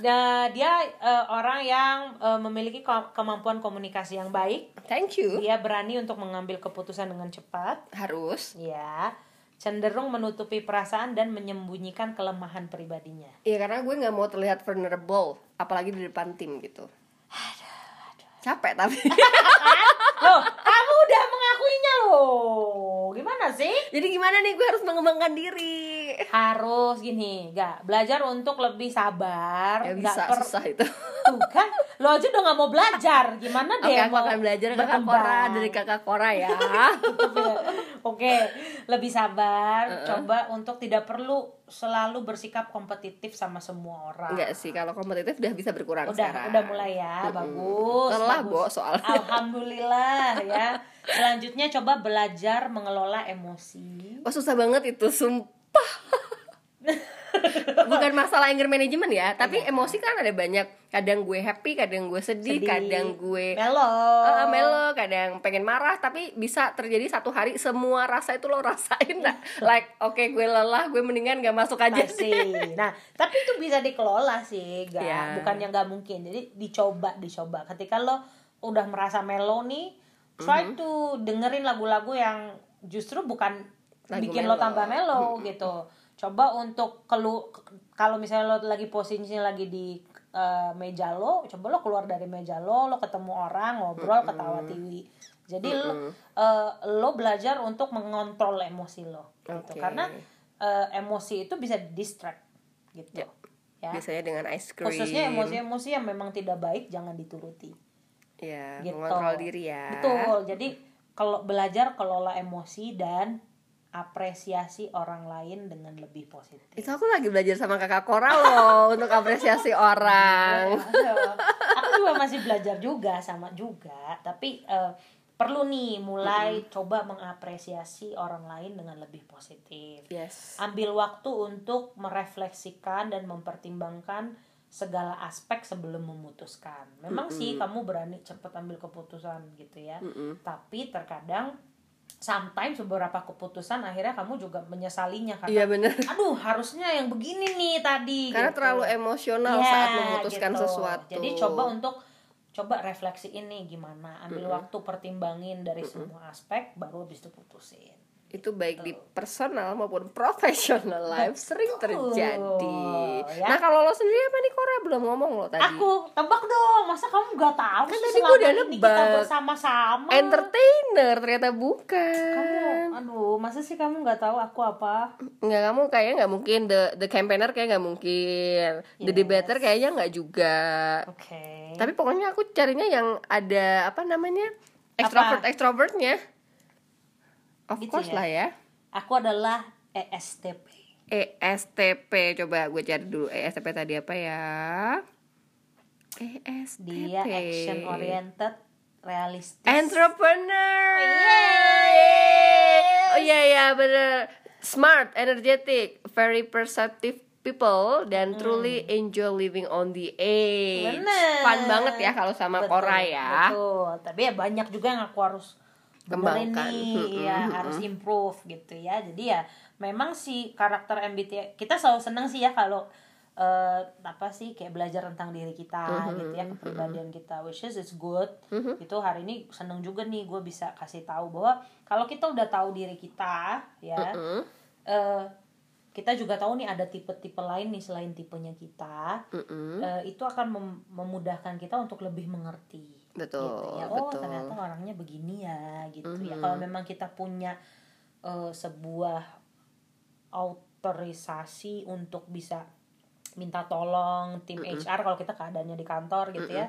Da- dia eh, orang yang eh, memiliki ko- kemampuan komunikasi yang baik. Thank you. Dia berani untuk mengambil keputusan dengan cepat. Harus. Ya cenderung menutupi perasaan dan menyembunyikan kelemahan pribadinya. Iya karena gue gak mau terlihat vulnerable Apalagi di depan tim gitu. Capek tapi. Loh kamu udah mengakuinya loh gimana sih? Jadi gimana nih? Gue harus mengembangkan diri. Harus gini. Gak belajar untuk lebih sabar. Ya bisa per- susah itu. Tuh kan? Lo aja udah nggak mau belajar. Gimana deh aku akan belajar kakak? Kora Dari kakak Kora ya. Oke, lebih sabar. Coba untuk tidak perlu selalu bersikap kompetitif sama semua orang. Enggak sih kalau kompetitif udah bisa berkurang Udah, sekarang udah mulai ya, bagus. Lelah. Bo, soalnya. Alhamdulillah ya. Selanjutnya coba belajar mengelola emosi. Oh susah banget itu sumpah Bukan masalah anger management ya Tapi emosi kan ada banyak Kadang gue happy, kadang gue sedih, Sedih. Kadang gue Melo. eh, melo, kadang pengen marah Tapi bisa terjadi satu hari Semua rasa itu lo rasain lah Like oke gue lelah, gue mendingan gak masuk aja sih Pasti. Nah, tapi itu bisa dikelola sih, gak, Ya. bukan yang nggak mungkin. Jadi dicoba, dicoba. Ketika lo udah merasa melo nih, try to dengerin lagu-lagu yang justru bukan Lagu bikin melo. lo tambah melo gitu. Coba untuk kelu kalau misalnya lo lagi posisinya lagi di eh, meja lo coba lo keluar dari meja lo lo ketemu orang ngobrol ketawa tiwi jadi lo eh, lo belajar untuk mengontrol emosi lo gitu. Oke. karena eh, emosi itu bisa distract gitu. Ya. Biasanya dengan ice cream. Khususnya emosi-emosi yang memang tidak baik jangan dituruti. Ya gitu. mengontrol diri ya. Betul. Jadi kalau belajar kelola emosi dan apresiasi orang lain dengan lebih positif. Itu aku lagi belajar sama kakak Cora loh untuk apresiasi orang. Aduh, aku juga masih belajar juga sama juga. Tapi eh, perlu nih mulai coba mengapresiasi orang lain dengan lebih positif. Yes. Ambil waktu untuk merefleksikan dan mempertimbangkan segala aspek sebelum memutuskan. Memang sih kamu berani cepat ambil keputusan gitu ya. Tapi terkadang sometimes beberapa keputusan akhirnya kamu juga menyesalinya iya karena bener aduh harusnya yang begini nih tadi karena gitu. terlalu emosional Ya, saat memutuskan gitu. sesuatu Jadi coba untuk coba refleksi ini gimana, ambil waktu pertimbangin dari semua aspek baru habis itu putusin. Itu baik di personal maupun professional life sering terjadi. ya. Nah kalau lo sendiri apa nih Korea belum ngomong lo tadi? Aku tebak dong, masa kamu nggak tahu Kan tadi selama udah ini kita nebak. bersama-sama. Entertainer ternyata bukan. Kamu, aduh, masa sih kamu nggak tahu aku apa? Nggak kamu kayaknya nggak mungkin the the campaigner kayak nggak mungkin the Yes. debater kayaknya nggak juga. Oke. Tapi pokoknya aku carinya yang ada apa namanya extrovert extrovertnya. Of Gitu course ya? lah ya. Aku adalah ESTP. ESTP coba gue cari dulu ESTP tadi apa ya? ESTP. Dia action oriented, realistis. Entrepreneur. Oh iya iya bener. Smart, energetic, very perceptive people dan truly enjoy living on the edge. Hmm. Bener. Fun banget ya kalau sama Betul, Cora ya. Betul. Tapi ya banyak juga yang aku harus Kembangkan. nih, Mm-mm, ya mm-mm. harus improve gitu ya. Jadi ya memang si karakter MBTI kita selalu seneng sih ya kalau eh, apa sih kayak belajar tentang diri kita Mm-hmm, gitu ya kepribadian kita which is it's good itu hari ini seneng juga nih gue bisa kasih tahu bahwa kalau kita udah tahu diri kita ya Mm-mm. eh, kita juga tahu nih ada tipe-tipe lain nih selain tipenya kita Mm-mm. eh, itu akan mem- memudahkan kita untuk lebih mengerti Betul, gitu ya. Oh betul. ternyata orangnya begini ya gitu ya. Kalau memang kita punya eh, sebuah autorisasi untuk bisa minta tolong tim HR kalau kita keadaannya di kantor gitu ya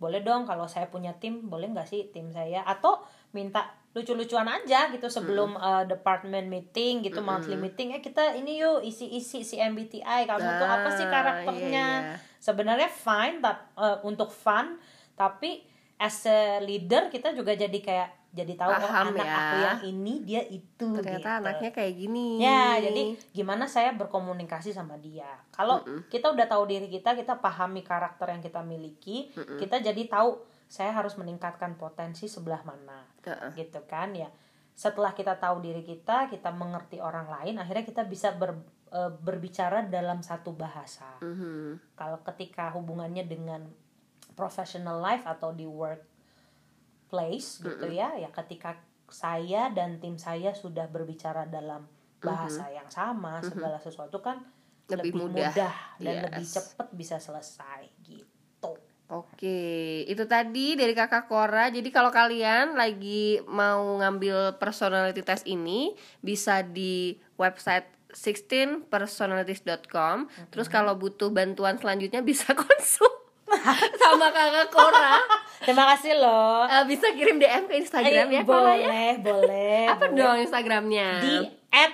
boleh dong kalau saya punya tim boleh nggak sih tim saya? Atau minta lucu-lucuan aja gitu sebelum eh, department meeting gitu monthly meeting eh kita ini yuk isi-isi si MBTI kamu tuh apa sih Ah, karakternya? iya, iya. sebenarnya fine tap, eh, untuk fun tapi as a leader kita juga jadi kayak jadi tahu oh Paham anak ya. aku yang ini dia itu Ternyata gitu. anaknya kayak gini. Ya, jadi gimana saya berkomunikasi sama dia. Kalau kita udah tahu diri kita, kita pahami karakter yang kita miliki, kita jadi tahu saya harus meningkatkan potensi sebelah mana. Heeh. Gitu kan ya. Setelah kita tahu diri kita, kita mengerti orang lain, akhirnya kita bisa ber- eh, berbicara dalam satu bahasa. Mhm. Kalau ketika hubungannya dengan professional life atau di workplace gitu ya, ya ketika saya dan tim saya sudah berbicara dalam bahasa yang sama, segala sesuatu kan Lebih lebih, mudah. mudah, dan Yes. lebih cepat bisa selesai gitu. Oke, itu tadi dari kakak Cora. Jadi kalau kalian lagi mau ngambil personality test ini, bisa di website 16personalities.com. Terus kalau butuh bantuan selanjutnya bisa konsul sama kakak Cora. Terima kasih loh. Eh, bisa kirim DM ke Instagram ya, Eh, Cora ya. boleh, boleh. Apa boleh. dong Instagramnya? di at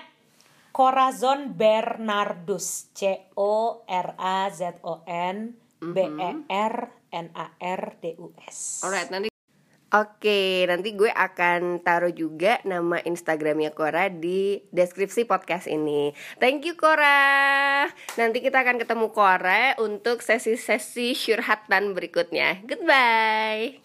Corazon Bernardus C O R A Z O N B E R N A R D U S. Alright, nanti Oke, nanti gue akan taruh juga nama Instagramnya Cora di deskripsi podcast ini. Thank you Cora. Nanti kita akan ketemu Cora untuk sesi-sesi syurhatan berikutnya. Goodbye.